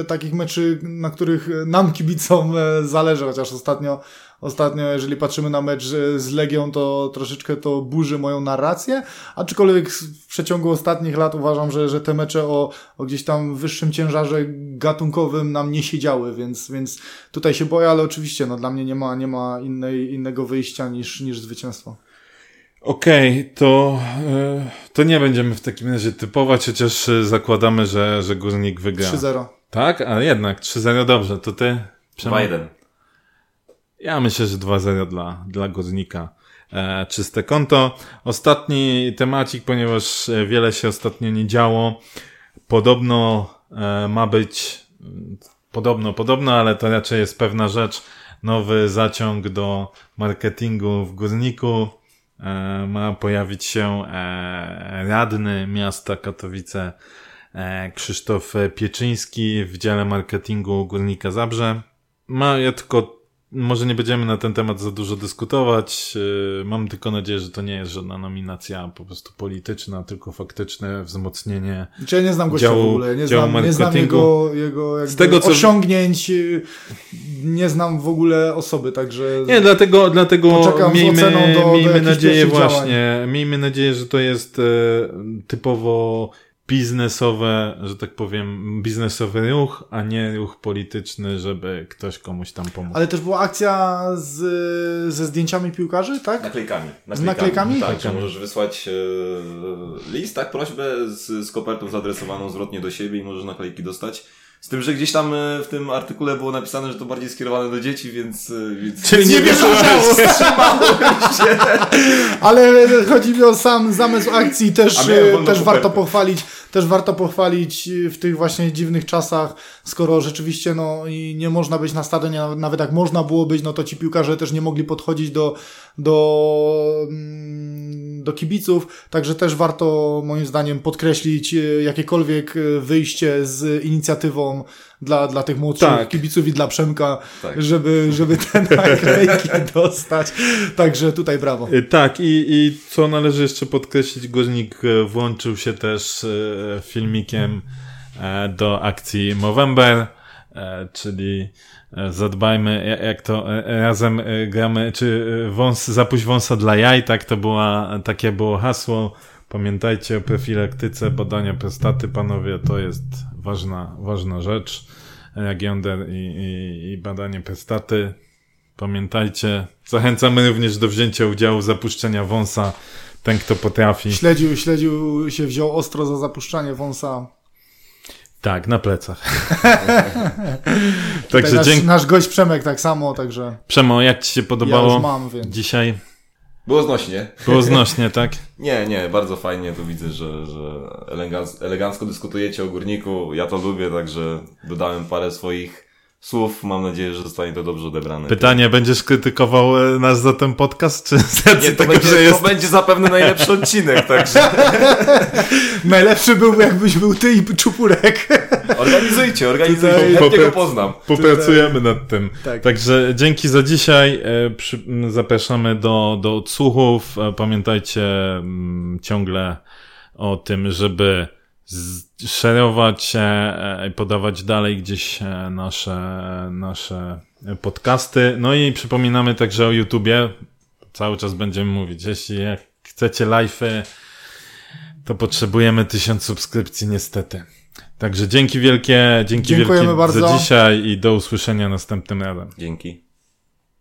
takich meczy, na których nam kibicom y, zależy, chociaż ostatnio Ostatnio, jeżeli patrzymy na mecz z Legią, to troszeczkę to burzy moją narrację, aczkolwiek w przeciągu ostatnich lat uważam, że, że te mecze o, o gdzieś tam wyższym ciężarze gatunkowym nam nie siedziały, więc, więc tutaj się boję, ale oczywiście no, dla mnie nie ma, nie ma innej, innego wyjścia niż, niż zwycięstwo. Okej, okay, to, e, to nie będziemy w takim razie typować, chociaż zakładamy, że, że Górnik wygra. 3-0. Tak? A jednak 3-0 dobrze, to ty? 2-1. Ja myślę, że 2-0 dla, dla Górnika. E, czyste konto. Ostatni temacik, ponieważ e, wiele się ostatnio nie działo. Podobno e, ma być, podobno, podobno, ale to raczej jest pewna rzecz. Nowy zaciąg do marketingu w Górniku. E, ma pojawić się e, radny miasta Katowice e, Krzysztof Pieczyński w dziale marketingu Górnika Zabrze. Ma ja tylko może nie będziemy na ten temat za dużo dyskutować. Y, mam tylko nadzieję, że to nie jest żadna nominacja po prostu polityczna, tylko faktyczne wzmocnienie. Czy znaczy, ja nie znam gościa działu, w ogóle, nie znam, nie znam jego, jego Z tego, co... osiągnięć, y, nie znam w ogóle osoby, także. Nie, dlatego, dlatego miejmy, do, miejmy do nadzieję właśnie, działań. miejmy nadzieję, że to jest e, typowo biznesowe, że tak powiem, biznesowy ruch, a nie ruch polityczny, żeby ktoś komuś tam pomógł. Ale też była akcja z, ze zdjęciami piłkarzy, tak? Naklejkami. Z naklejkami? Tak, Naklejkami. że możesz wysłać e, list, tak, prośbę z, z kopertą zaadresowaną zwrotnie do siebie i możesz naklejki dostać. Z tym, że gdzieś tam e, w tym artykule było napisane, że to bardziej skierowane do dzieci, więc... e, więc Czyli nie wysłałeś. <laughs> Ale chodzi mi o sam zamysł akcji, też, też warto pochwalić, też warto pochwalić w tych właśnie dziwnych czasach, skoro rzeczywiście no nie można być na stadionie, nawet jak można było być, no to ci piłkarze też nie mogli podchodzić do, do, mm, do kibiców, także też warto moim zdaniem podkreślić e, jakiekolwiek e, wyjście z inicjatywą dla, dla tych młodszych Tak. kibiców i dla Przemka, Tak. żeby, żeby te <laughs> naklejki dostać. Także tutaj brawo. Y, Tak, i, i co należy jeszcze podkreślić, Górnik e, włączył się też e, filmikiem e, do akcji Movember, e, czyli e, zadbajmy, ja- jak to e, razem e, gramy, czy e, wąs, zapuść wąsa dla jaj, tak to była, takie było hasło. Pamiętajcie o profilaktyce badania prostaty, panowie, to jest ważna, ważna rzecz. Jak jąder i, i, i badanie prostaty. Pamiętajcie, zachęcamy również do wzięcia udziału w zapuszczenia wąsa. Ten, kto potrafi. Śledził, śledził się wziął ostro za zapuszczanie wąsa. Tak, na plecach. <laughs> Także nasz, dzięki. nasz gość Przemek tak samo, także Przemo, jak ci się ja podobało już mam, więc. dzisiaj? Było znośnie. Było znośnie, tak? <laughs> Nie, nie, bardzo fajnie, tu widzę, że, że elegancko dyskutujecie o górniku, ja to lubię, także dodałem parę swoich słów, mam nadzieję, że zostanie to dobrze odebrane. Pytanie, będziesz krytykował e, nas za ten podcast, czy <laughs> z racji Nie, to, tego, będzie, że jest... to będzie zapewne najlepszy odcinek, także <laughs> Najlepszy byłby, jakbyś był ty i Czupurek. organizujcie, organizujcie, Tutaj- chętnie go poznam. Popracujemy nad tym. Tak. Także dzięki za dzisiaj. E, zapraszamy do, do odsłuchów. E, Pamiętajcie mm, ciągle o tym, żeby szerować e, i podawać dalej gdzieś e, nasze, nasze podcasty. No i przypominamy także o YouTubie. Cały czas będziemy mówić. Jeśli jak chcecie live'y, to potrzebujemy tysiąc subskrypcji niestety. Także dzięki wielkie, dzięki Dziękujemy wielkie bardzo. za dzisiaj i do usłyszenia następnym razem. Dzięki.